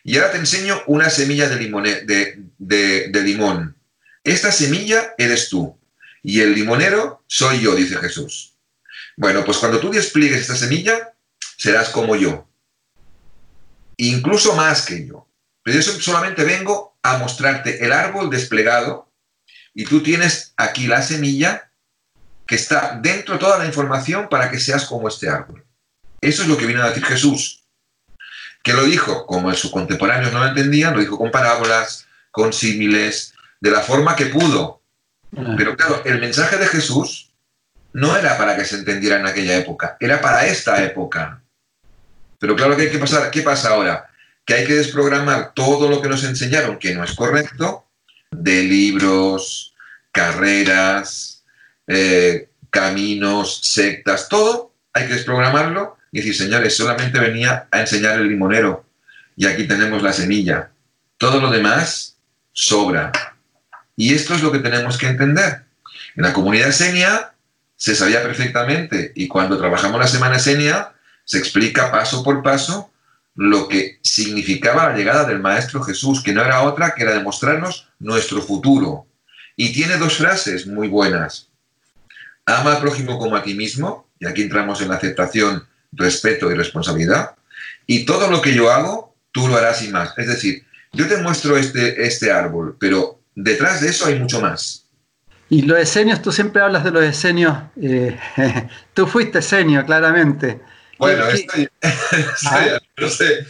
Y ahora te enseño una semilla de, de, limón. Esta semilla eres tú. Y el limonero soy yo, dice Jesús. Bueno, pues cuando tú despliegues esta semilla, serás como yo. Incluso más que yo. Pero yo solamente vengo a mostrarte el árbol desplegado y tú tienes aquí la semilla que está dentro de toda la información para que seas como este árbol. Eso es lo que vino a decir Jesús que lo dijo, como sus contemporáneos no lo entendían, lo dijo con parábolas, con símiles, de la forma que pudo. Ah. Pero claro, el mensaje de Jesús no era para que se entendiera en aquella época, era para esta época. Pero claro que hay que pasar, ¿qué pasa ahora? Que hay que desprogramar todo lo que nos enseñaron que no es correcto, de libros, carreras, eh, caminos, sectas, todo, hay que desprogramarlo y decir, señores, solamente venía a enseñar el limonero y aquí tenemos la semilla. Todo lo demás sobra. Y esto es lo que tenemos que entender. En la comunidad senia se sabía perfectamente y cuando trabajamos la semana senia se explica paso por paso lo que significaba la llegada del Maestro Jesús, que no era otra que era demostrarnos nuestro futuro. Y tiene dos frases muy buenas. Ama al prójimo como a ti mismo, y aquí entramos en la aceptación respeto y responsabilidad. Y todo lo que yo hago, tú lo harás y más. Es decir, yo te muestro este, este árbol, pero detrás de eso hay mucho más. Y los esenios, tú siempre hablas de los esenios. Eh, *laughs* tú fuiste esenio, claramente. Bueno, esto, *laughs* ya, no lo sé,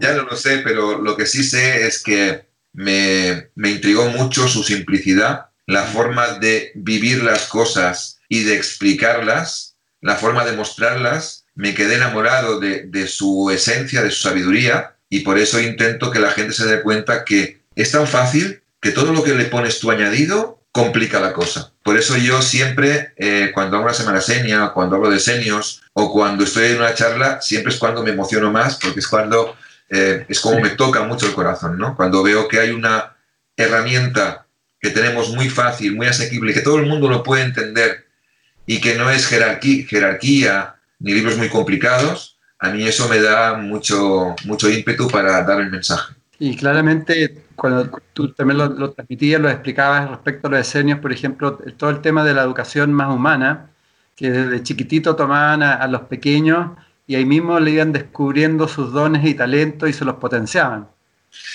ya no lo sé, pero lo que sí sé es que me, me intrigó mucho su simplicidad, la forma de vivir las cosas y de explicarlas, la forma de mostrarlas me quedé enamorado de, su esencia, de su sabiduría, y por eso intento que la gente se dé cuenta que es tan fácil que todo lo que le pones tú añadido complica la cosa. Por eso yo siempre, eh, cuando hago una semana senia, cuando hablo de senios, o cuando estoy en una charla, siempre es cuando me emociono más, porque es cuando eh, es como me toca mucho el corazón, ¿no? Cuando veo que hay una herramienta que tenemos muy fácil, muy asequible, que todo el mundo lo puede entender y que no es jerarquía, jerarquía ni libros muy complicados, a mí eso me da mucho, mucho ímpetu para dar el mensaje. Y claramente, cuando tú también lo, transmitías, lo explicabas respecto a los esenios, por ejemplo, todo el tema de la educación más humana, que desde chiquitito tomaban a, los pequeños y ahí mismo le iban descubriendo sus dones y talentos y se los potenciaban.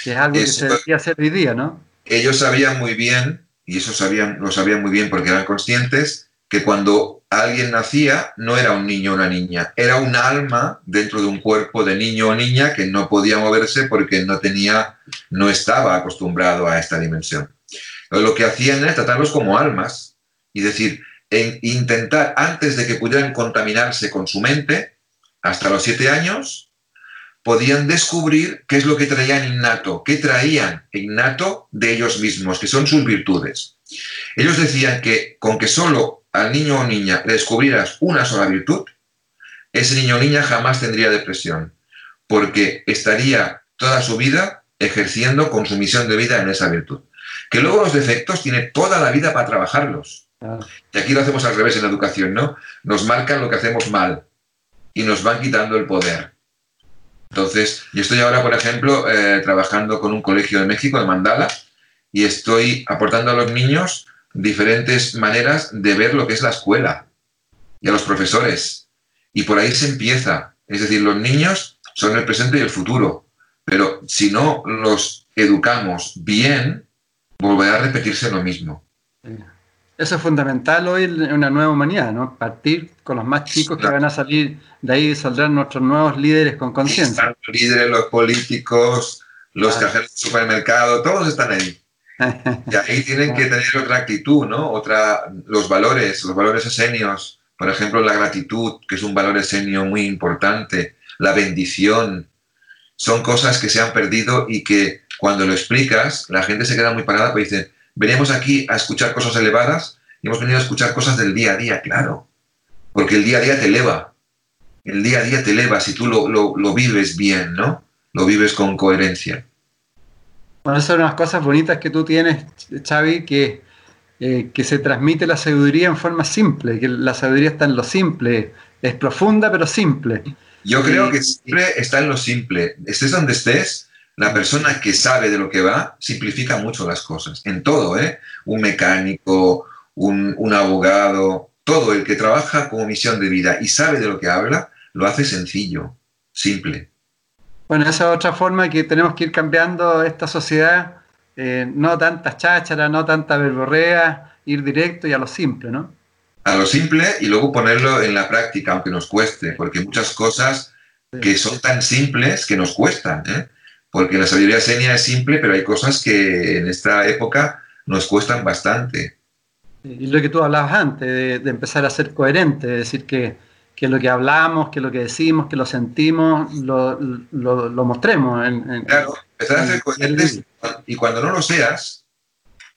Que es algo que se debería hacer hoy día, ¿no? Ellos sabían muy bien, y eso sabían, lo sabían muy bien porque eran conscientes, que cuando alguien nacía no era un niño o una niña, era un alma dentro de un cuerpo de niño o niña que no podía moverse porque no tenía, no estaba acostumbrado a esta dimensión. lo que hacían era tratarlos como almas y decir, en intentar antes de que pudieran contaminarse con su mente, hasta los siete años, podían descubrir qué es lo que traían innato, qué traían innato de ellos mismos, que son sus virtudes. Ellos decían que con que solo al niño o niña le descubrieras una sola virtud, ese niño o niña jamás tendría depresión, porque estaría toda su vida ejerciendo con su misión de vida en esa virtud. Que luego los defectos tiene toda la vida para trabajarlos. Y aquí lo hacemos al revés en la educación, ¿no? Nos marcan lo que hacemos mal y nos van quitando el poder. Entonces, yo estoy ahora, por ejemplo, eh, trabajando con un colegio de México, de Mandala, y estoy aportando a los niños diferentes maneras de ver lo que es la escuela y a los profesores. Y por ahí se empieza. Es decir, los niños son el presente y el futuro. Pero si no los educamos bien, volverá a repetirse lo mismo. Eso es fundamental hoy en una nueva humanidad, ¿no? Partir con los más chicos que van a salir, de ahí saldrán nuestros nuevos líderes con conciencia. Los líderes, los políticos, los cajeros del supermercado, todos están ahí. *laughs* Y ahí tienen que tener otra actitud, ¿no? Otra, los valores, los valores esenios, por ejemplo, la gratitud, que es un valor esenio muy importante, la bendición, son cosas que se han perdido y que cuando lo explicas, la gente se queda muy parada porque dice, venimos aquí a escuchar cosas elevadas y hemos venido a escuchar cosas del día a día, claro. Porque el día a día te eleva. El día a día te eleva si tú lo, lo, vives bien, ¿no? Lo vives con coherencia. Bueno, esas son unas cosas bonitas que tú tienes, Xavi, que, eh, que se transmite la sabiduría en forma simple, que la sabiduría está en lo simple, es profunda pero simple. Yo creo que siempre está en lo simple. Estés donde estés, la persona que sabe de lo que va simplifica mucho las cosas, en todo, ¿eh? Un mecánico, un, abogado, todo el que trabaja como misión de vida y sabe de lo que habla, lo hace sencillo, simple. Bueno, esa es otra forma que tenemos que ir cambiando esta sociedad, eh, no tantas chácharas, no tanta verborrea, ir directo y a lo simple, ¿no? A lo simple y luego ponerlo en la práctica, aunque nos cueste, porque muchas cosas que son tan simples que nos cuestan, ¿eh? porque la sabiduría senia es simple, pero hay cosas que en esta época nos cuestan bastante. Y lo que tú hablabas antes, de, empezar a ser coherente, es decir, que, lo que hablamos, que lo que decimos, que lo sentimos, lo, mostremos. claro, empezar a ser coherente y cuando no lo seas,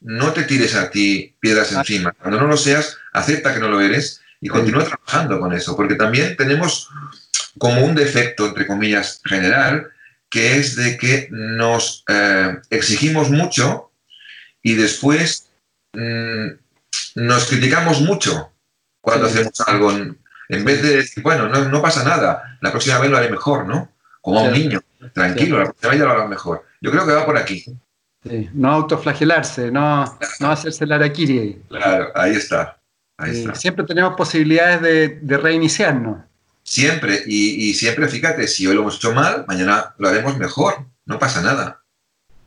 no te tires a ti piedras ah. encima. Cuando no lo seas, acepta que no lo eres y continúa trabajando con eso, porque también tenemos como un defecto, entre comillas, general, que es de que nos eh, exigimos mucho y después mm, nos criticamos mucho cuando hacemos algo. En, vez de decir, bueno, no, pasa nada, la próxima vez lo haré mejor, ¿no? Como a un niño, tranquilo, la próxima vez ya lo hará mejor. Yo creo que va por aquí. no autoflagelarse, no, no hacerse la araquiri. Claro, ahí está. Siempre tenemos posibilidades de, de reiniciarnos. Siempre, y, siempre fíjate, si hoy lo hemos hecho mal, mañana lo haremos mejor, no pasa nada.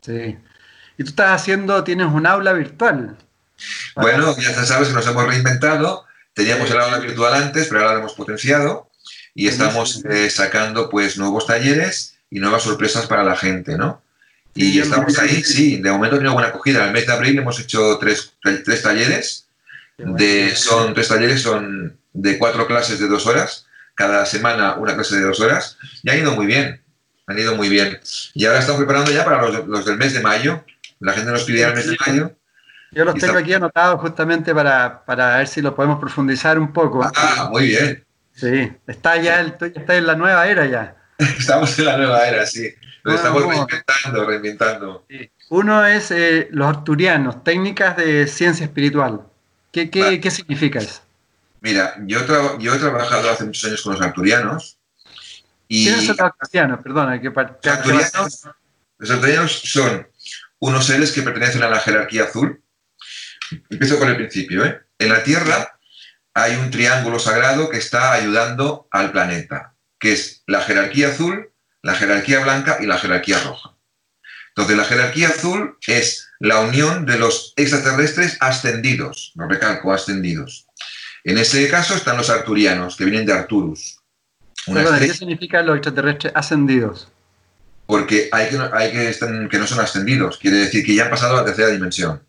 Sí. Y tú estás haciendo, tienes un aula virtual. Bueno, ya sabes que nos hemos reinventado, teníamos el aula virtual antes, pero ahora lo hemos potenciado y estamos eh, sacando pues nuevos talleres y nuevas sorpresas para la gente, ¿no? Y estamos ahí, sí, de momento tiene buena acogida. En el mes de abril hemos hecho tres, tres talleres, de, son tres talleres, son de cuatro clases de dos horas cada semana una clase de dos horas, y han ido muy bien, han ido muy bien. Y ahora estamos preparando ya para los, del mes de mayo, la gente nos pide el mes de mayo. Yo los tengo aquí anotados justamente para, ver si lo podemos profundizar un poco. Ah, muy bien. Sí, está ya, el, está en la nueva era ya. *laughs* estamos en la nueva era, sí. Lo estamos reinventando, reinventando. Uno es eh, los arturianos, técnicas de ciencia espiritual. ¿Qué, qué significa eso? Mira, yo, yo he trabajado hace muchos años con los arturianos. Y ¿Quiénes son los arturianos? Perdona, que los arturianos, son unos seres que pertenecen a la jerarquía azul. Empiezo con el principio. ¿eh? En la Tierra hay un triángulo sagrado que está ayudando al planeta, que es la jerarquía azul, la jerarquía blanca y la jerarquía roja. Entonces, la jerarquía azul es la unión de los extraterrestres ascendidos, no recalco, ascendidos. En ese caso están los arturianos, que vienen de Arturus. ¿Qué significa los extraterrestres ascendidos? Porque hay que, hay que, que no son ascendidos, quiere decir que ya han pasado a la tercera dimensión.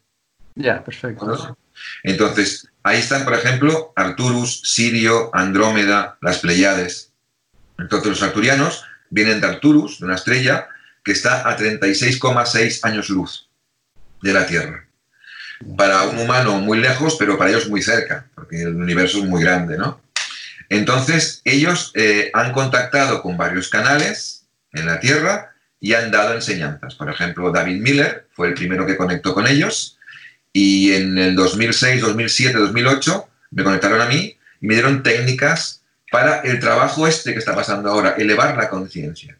Ya, perfecto. Entonces, ahí están, por ejemplo, Arturus, Sirio, Andrómeda, las Pleiades. Entonces, los arturianos vienen de Arcturus, de una estrella que está a 36,6 años luz de la Tierra. Para un humano muy lejos, pero para ellos muy cerca, porque el universo es muy grande, ¿no? Entonces, ellos eh, han contactado con varios canales en la Tierra y han dado enseñanzas. Por ejemplo, David Miller fue el primero que conectó con ellos y en el 2006, 2007, 2008 me conectaron a mí y me dieron técnicas para el trabajo este que está pasando ahora, elevar la conciencia.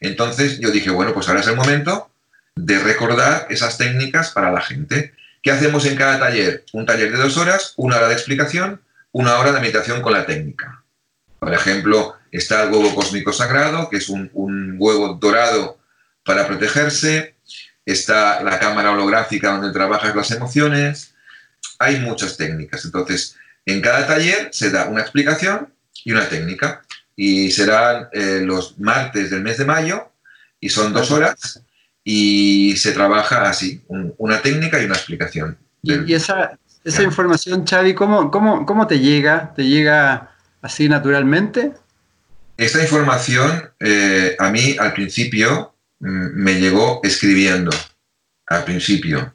Entonces yo dije, bueno, pues ahora es el momento de recordar esas técnicas para la gente. ¿Qué hacemos en cada taller? Un taller de dos horas, una hora de explicación, una hora de meditación con la técnica. Por ejemplo, está el huevo cósmico sagrado, que es un, un huevo dorado para protegerse. Está la cámara holográfica donde trabajas las emociones. Hay muchas técnicas. Entonces, en cada taller se da una explicación y una técnica. Y serán eh, los martes del mes de mayo y son dos horas y se trabaja así, una técnica y una explicación. Y, esa, esa información, Xavi, ¿cómo, cómo, cómo te llega? ¿Te llega así naturalmente? Esta información eh, a mí al principio me llegó escribiendo, al principio.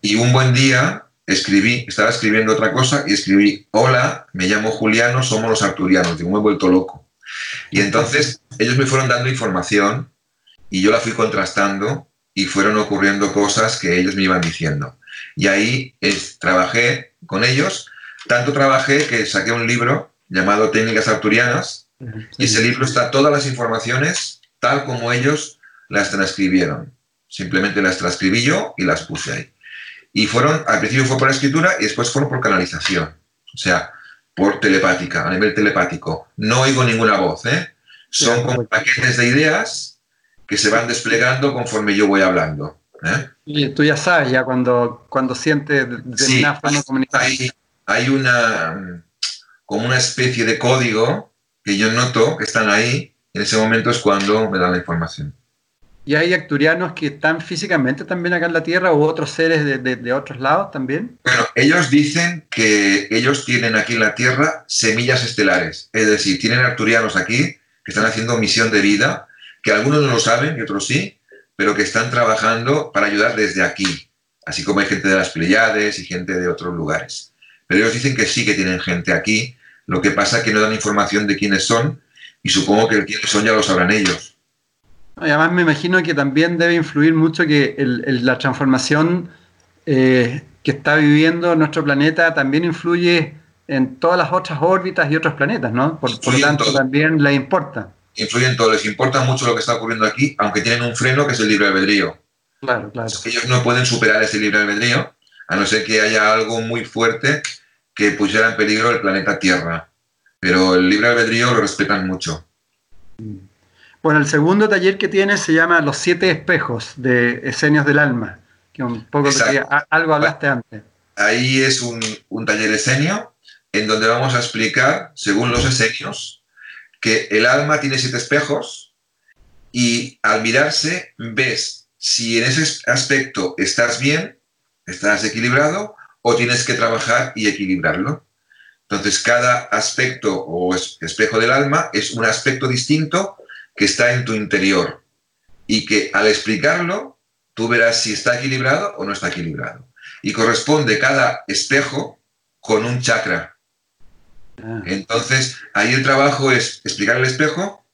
Y un buen día escribí, estaba escribiendo otra cosa y escribí, hola, me llamo Juliano, somos los arturianos, digo, me he vuelto loco. Y entonces ellos me fueron dando información y yo la fui contrastando y fueron ocurriendo cosas que ellos me iban diciendo. Y ahí es, trabajé con ellos, tanto trabajé que saqué un libro llamado Técnicas Arturianas y ese libro está todas las informaciones tal como ellos las transcribieron. Simplemente las transcribí yo y las puse ahí. Y fueron, al principio fue por escritura y después fueron por canalización, o sea, por telepática, a nivel telepático. No oigo ninguna voz, ¿eh? Son como paquetes de ideas que se van desplegando conforme yo voy hablando. ¿eh? Y tú ya sabes, ya cuando, cuando sientes de forma hay, hay una como una especie de código que yo noto que están ahí, en ese momento es cuando me dan la información. ¿Y hay acturianos que están físicamente también acá en la Tierra o otros seres de, otros lados también? Bueno, ellos dicen que ellos tienen aquí en la Tierra semillas estelares, es decir, tienen arturianos aquí que están haciendo misión de vida, que algunos no lo saben y otros sí, pero que están trabajando para ayudar desde aquí, así como hay gente de las Pleiades y gente de otros lugares. Pero ellos dicen que sí que tienen gente aquí, lo que pasa es que no dan información de quiénes son y supongo que quiénes son ya lo sabrán ellos además me imagino que también debe influir mucho que la transformación eh, que está viviendo nuestro planeta también influye en todas las otras órbitas y otros planetas, ¿no? Por, lo tanto, también les importa. Influyen todo, les importa mucho lo que está ocurriendo aquí, aunque tienen un freno que es el libre albedrío. Claro, claro. Ellos no pueden superar ese libre albedrío, a no ser que haya algo muy fuerte que pusiera en peligro el planeta Tierra. Pero el libre albedrío lo respetan mucho. Mm. Bueno, el segundo taller que tienes se llama Los siete espejos de Esenios del Alma, que un poco algo hablaste antes. Ahí es un, taller esenio en donde vamos a explicar, según los esenios, que el alma tiene siete espejos y al mirarse ves si en ese aspecto estás bien, estás equilibrado o tienes que trabajar y equilibrarlo. Entonces, cada aspecto o espejo del alma es un aspecto distinto que está en tu interior y que al explicarlo tú verás si está equilibrado o no está equilibrado. Y corresponde cada espejo con un chakra. Ah. Entonces, ahí el trabajo es explicar el espejo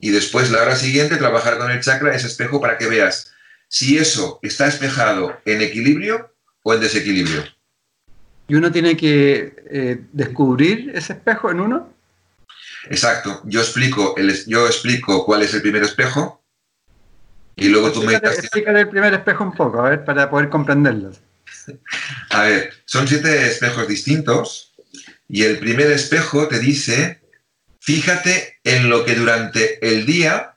y después la hora siguiente trabajar con el chakra, ese espejo, para que veas si eso está espejado en equilibrio o en desequilibrio. ¿Y uno tiene que eh, descubrir ese espejo en uno? Exacto. Yo explico, el, yo explico cuál es el primer espejo y luego tú me... Explícale el primer espejo un poco, a ver, para poder comprenderlo. *laughs* A ver, son siete espejos distintos y el primer espejo te dice, fíjate en lo que durante el día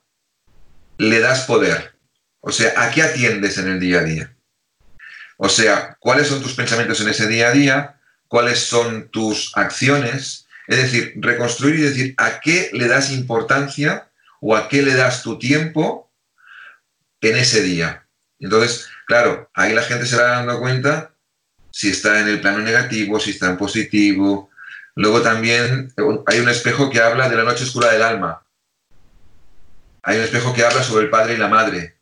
le das poder. O sea, ¿a qué atiendes en el día a día? O sea, ¿cuáles son tus pensamientos en ese día a día? ¿Cuáles son tus acciones? Es decir, reconstruir y decir a qué le das importancia o a qué le das tu tiempo en ese día. Entonces, claro, ahí la gente se va dando cuenta si está en el plano negativo, si está en positivo. Luego también hay un espejo que habla de la noche oscura del alma. hay un espejo que habla sobre el padre y la madre.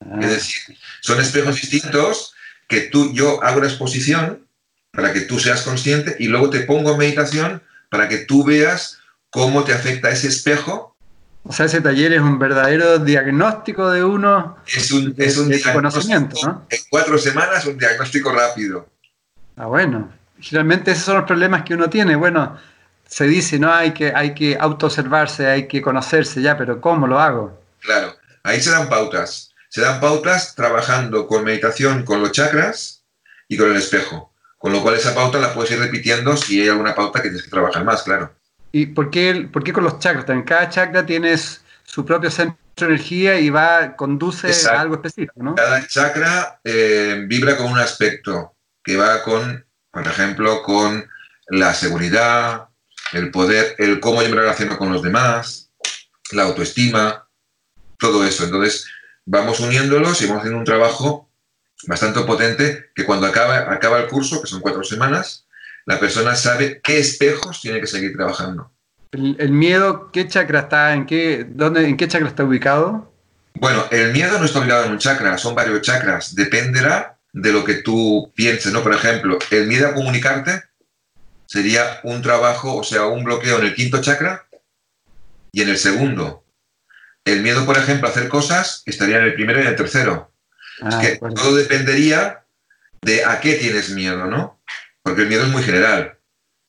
Ah. Es decir, son espejos distintos que tú, yo hago una exposición para que tú seas consciente y luego te pongo en meditación para que tú veas cómo te afecta ese espejo. O sea, ese taller es un verdadero diagnóstico de uno. Es un, es un conocimiento, ¿no? En cuatro semanas un diagnóstico rápido. Ah, bueno. Generalmente esos son los problemas que uno tiene. Bueno, se dice, no, hay que, hay que autoobservarse, hay que conocerse ya, pero ¿cómo lo hago? Claro, ahí se dan pautas. Se dan pautas trabajando con meditación con los chakras y con el espejo. Con lo cual esa pauta la puedes ir repitiendo si hay alguna pauta que tienes que trabajar más, claro. ¿Y por qué, por qué con los chakras? También cada chakra tiene su propio centro de energía y va, conduce a algo específico, ¿no? Cada chakra eh, vibra con un aspecto que va con, por ejemplo, con la seguridad, el poder, el cómo yo me relaciono con los demás, la autoestima, todo eso. Entonces, vamos uniéndolos y vamos haciendo un trabajo bastante potente que cuando acaba, acaba el curso, que son cuatro semanas, la persona sabe qué espejos tiene que seguir trabajando. ¿El, miedo, qué chakra está, en qué, dónde, en qué chakra está ubicado? Bueno, el miedo no está ubicado en un chakra, son varios chakras. Dependerá de lo que tú pienses, ¿no? Por ejemplo, el miedo a comunicarte sería un trabajo, o sea, un bloqueo en el quinto chakra y en el segundo. El miedo, por ejemplo, a hacer cosas estaría en el primero y en el tercero. Es ah, que todo dependería de a qué tienes miedo, ¿no? Porque el miedo es muy general.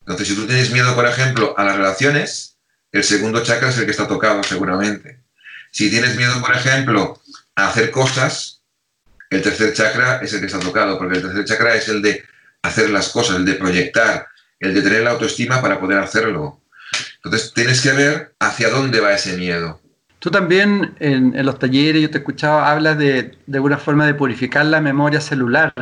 Entonces, si tú tienes miedo, por ejemplo, a las relaciones, el segundo chakra es el que está tocado, seguramente. Si tienes miedo, por ejemplo, a hacer cosas, el tercer chakra es el que está tocado, porque el tercer chakra es el de hacer las cosas, el de proyectar, el de tener la autoestima para poder hacerlo. Entonces tienes que ver hacia dónde va ese miedo. Tú también en, los talleres, yo te he escuchado, hablas de, de una forma de purificar la memoria celular.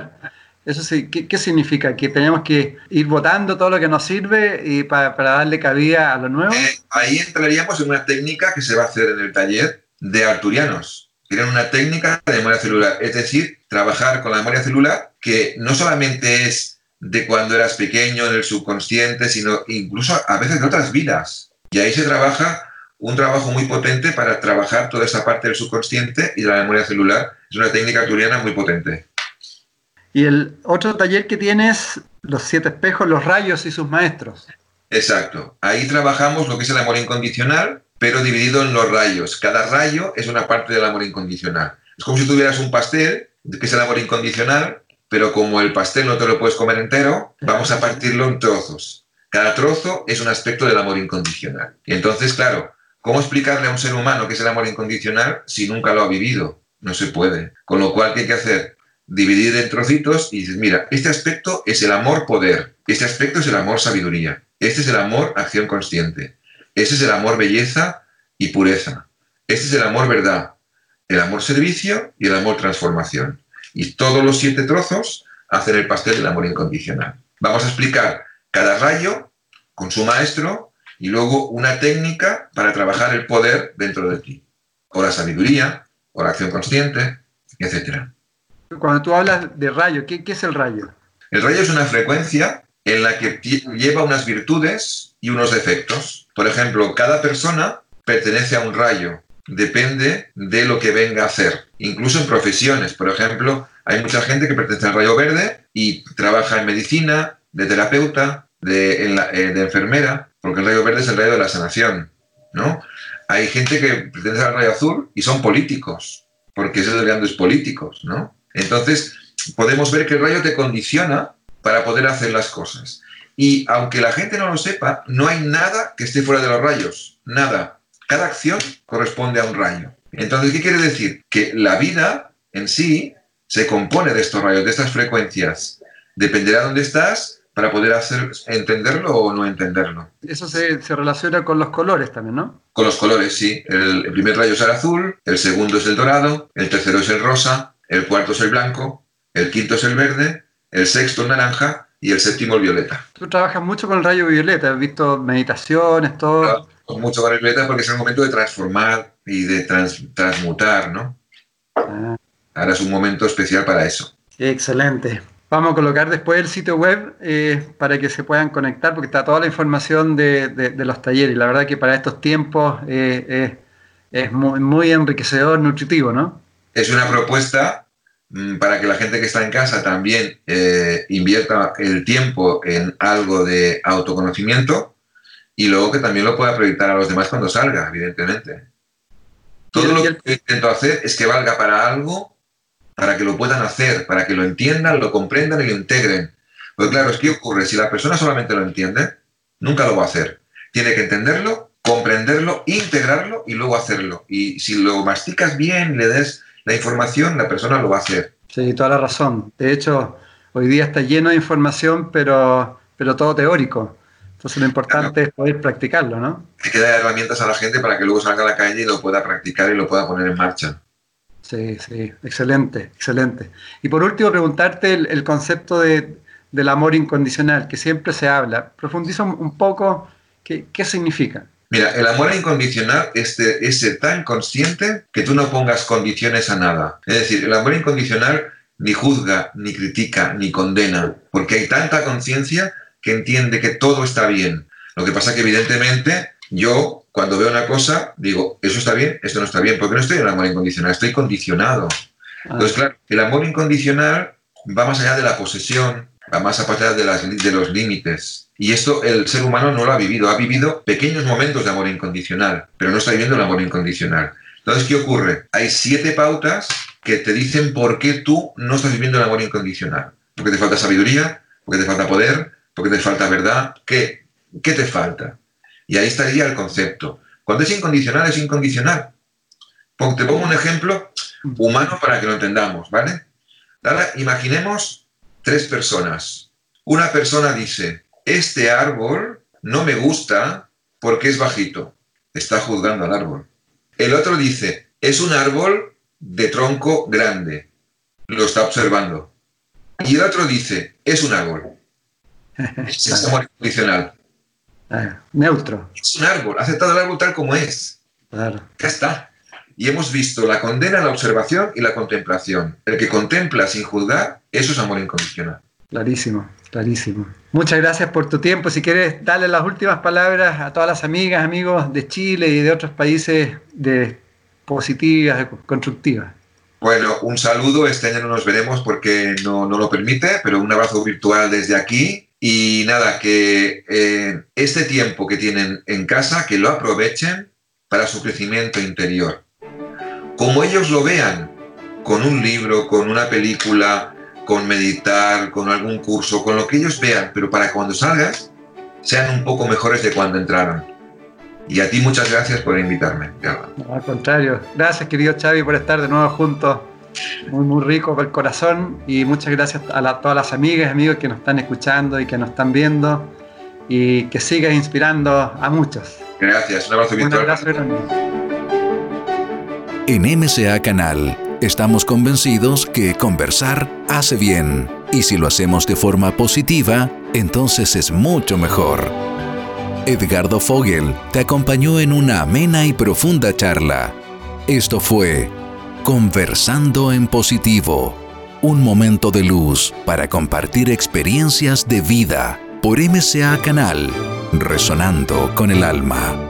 ¿Eso sí, ¿qué, significa? ¿Que tenemos que ir votando todo lo que nos sirve y para, darle cabida a lo nuevo? Eh, ahí entraríamos en una técnica que se va a hacer en el taller de arturianos. Tienen una técnica de memoria celular, es decir, trabajar con la memoria celular que no solamente es de cuando eras pequeño en el subconsciente, sino incluso a veces de otras vidas. Y ahí se trabaja un trabajo muy potente para trabajar toda esa parte del subconsciente y de la memoria celular. Es una técnica arturiana muy potente. Y el otro taller que tienes, los siete espejos, los rayos y sus maestros. Exacto. Ahí trabajamos lo que es el amor incondicional, pero dividido en los rayos. Cada rayo es una parte del amor incondicional. Es como si tuvieras un pastel, que es el amor incondicional, pero como el pastel no te lo puedes comer entero, vamos a partirlo en trozos. Cada trozo es un aspecto del amor incondicional. Y entonces, claro, ¿cómo explicarle a un ser humano qué es el amor incondicional si nunca lo ha vivido? No se puede. Con lo cual, ¿qué hay que hacer? Dividir en trocitos y dices, mira, este aspecto es el amor poder, este aspecto es el amor sabiduría, este es el amor acción consciente, este es el amor belleza y pureza, este es el amor verdad, el amor servicio y el amor transformación. Y todos los siete trozos hacen el pastel del amor incondicional. Vamos a explicar cada rayo con su maestro y luego una técnica para trabajar el poder dentro de ti. O la sabiduría, o la acción consciente, etc. Cuando tú hablas de rayo, ¿qué, es el rayo? El rayo es una frecuencia en la que lleva unas virtudes y unos defectos. Por ejemplo, cada persona pertenece a un rayo depende de lo que venga a hacer. Incluso en profesiones, por ejemplo, hay mucha gente que pertenece al rayo verde y trabaja en medicina, de terapeuta, de, eh, enfermera, porque el rayo verde es el rayo de la sanación, ¿no? Hay gente que pertenece al rayo azul y son políticos, porque es de grandes políticos, ¿no? Entonces, podemos ver que el rayo te condiciona para poder hacer las cosas. Y aunque la gente no lo sepa, no hay nada que esté fuera de los rayos, nada. Cada acción corresponde a un rayo. Entonces, ¿qué quiere decir? Que la vida en sí se compone de estos rayos, de estas frecuencias. Dependerá de dónde estás para poder hacer, entenderlo o no entenderlo. Eso se, relaciona con los colores también, ¿no? Con los colores, sí. El, el, primer rayo es el azul, el segundo es el dorado, el tercero es el rosa, el cuarto es el blanco, el quinto es el verde, el sexto el naranja y el séptimo el violeta. Tú trabajas mucho con el rayo violeta, has visto meditaciones, todo mucho con el violeta porque es el momento de transformar y de transmutar, ¿no? Ah. Ahora es un momento especial para eso. Excelente. Vamos a colocar después el sitio web eh, para que se puedan conectar porque está toda la información de, los talleres. La verdad que para estos tiempos eh, es muy, enriquecedor, nutritivo, ¿no? Es una propuesta mm, para que la gente que está en casa también eh, invierta el tiempo en algo de autoconocimiento y luego que también lo pueda proyectar a los demás cuando salga, evidentemente. Todo lo que intento hacer es que valga para algo, para que lo puedan hacer, para que lo entiendan, lo comprendan y lo integren. Porque claro, es que ocurre, si la persona solamente lo entiende, nunca lo va a hacer. Tiene que entenderlo, comprenderlo, integrarlo y luego hacerlo. Y si lo masticas bien, le des la información, la persona lo va a hacer. Sí, toda la razón. De hecho, hoy día está lleno de información, pero, pero todo teórico. Entonces lo importante es poder practicarlo, ¿no? Hay que dar herramientas a la gente para que luego salga a la calle y lo pueda practicar y lo pueda poner en marcha. Sí, sí, excelente, excelente. Y por último, preguntarte el, concepto de, del amor incondicional, que siempre se habla. Profundiza un poco qué, qué significa. Mira, el amor incondicional es, es ser tan consciente que tú no pongas condiciones a nada. Es decir, el amor incondicional ni juzga, ni critica, ni condena, porque hay tanta conciencia que entiende que todo está bien. Lo que pasa que evidentemente yo cuando veo una cosa digo, eso está bien, esto no está bien, porque no estoy en el amor incondicional, estoy condicionado. Ah. Entonces, claro, el amor incondicional va más allá de la posesión, va más allá de, las, de los límites. Y esto el ser humano no lo ha vivido, ha vivido pequeños momentos de amor incondicional, pero no está viviendo el amor incondicional. Entonces, ¿qué ocurre? Hay siete pautas que te dicen por qué tú no estás viviendo el amor incondicional. Porque te falta sabiduría, porque te falta poder, porque te falta verdad. ¿Qué? ¿Qué te falta? Y ahí estaría el concepto. Cuando es incondicional, es incondicional. Te pongo un ejemplo humano para que lo entendamos, ¿vale? Ahora, imaginemos tres personas. Una persona dice, este árbol no me gusta porque es bajito. Está juzgando al árbol. El otro dice, es un árbol de tronco grande. Lo está observando. Y el otro dice, es un árbol. *laughs* Es amor incondicional. Ah, neutro. Es un árbol, aceptado el árbol tal como es. Claro. Ya está. Y hemos visto la condena, la observación y la contemplación. El que contempla sin juzgar, eso es amor incondicional. Clarísimo, clarísimo. Muchas gracias por tu tiempo. Si quieres darle las últimas palabras a todas las amigas, amigos de Chile y de otros países de positivas, constructivas. Bueno, un saludo. Este año no nos veremos porque no, no lo permite, pero un abrazo virtual desde aquí. Y nada, que eh, este tiempo que tienen en casa, que lo aprovechen para su crecimiento interior. Como ellos lo vean, con un libro, con una película, con meditar, con algún curso, con lo que ellos vean, pero para cuando salgas sean un poco mejores de cuando entraron. Y a ti muchas gracias por invitarme. al contrario, gracias querido Xavi por estar de nuevo juntos. Muy, muy rico por el corazón y muchas gracias a todas las amigas y amigos que nos están escuchando y que nos están viendo y que sigas inspirando a muchos. Gracias, un abrazo virtual. Un abrazo En MCA Canal Estamos convencidos que conversar hace bien y si lo hacemos de forma positiva, entonces es mucho mejor. Edgardo Fogel te acompañó en una amena y profunda charla. Esto fue Conversando en Positivo, un momento de luz para compartir experiencias de vida por MCA Canal, resonando con el alma.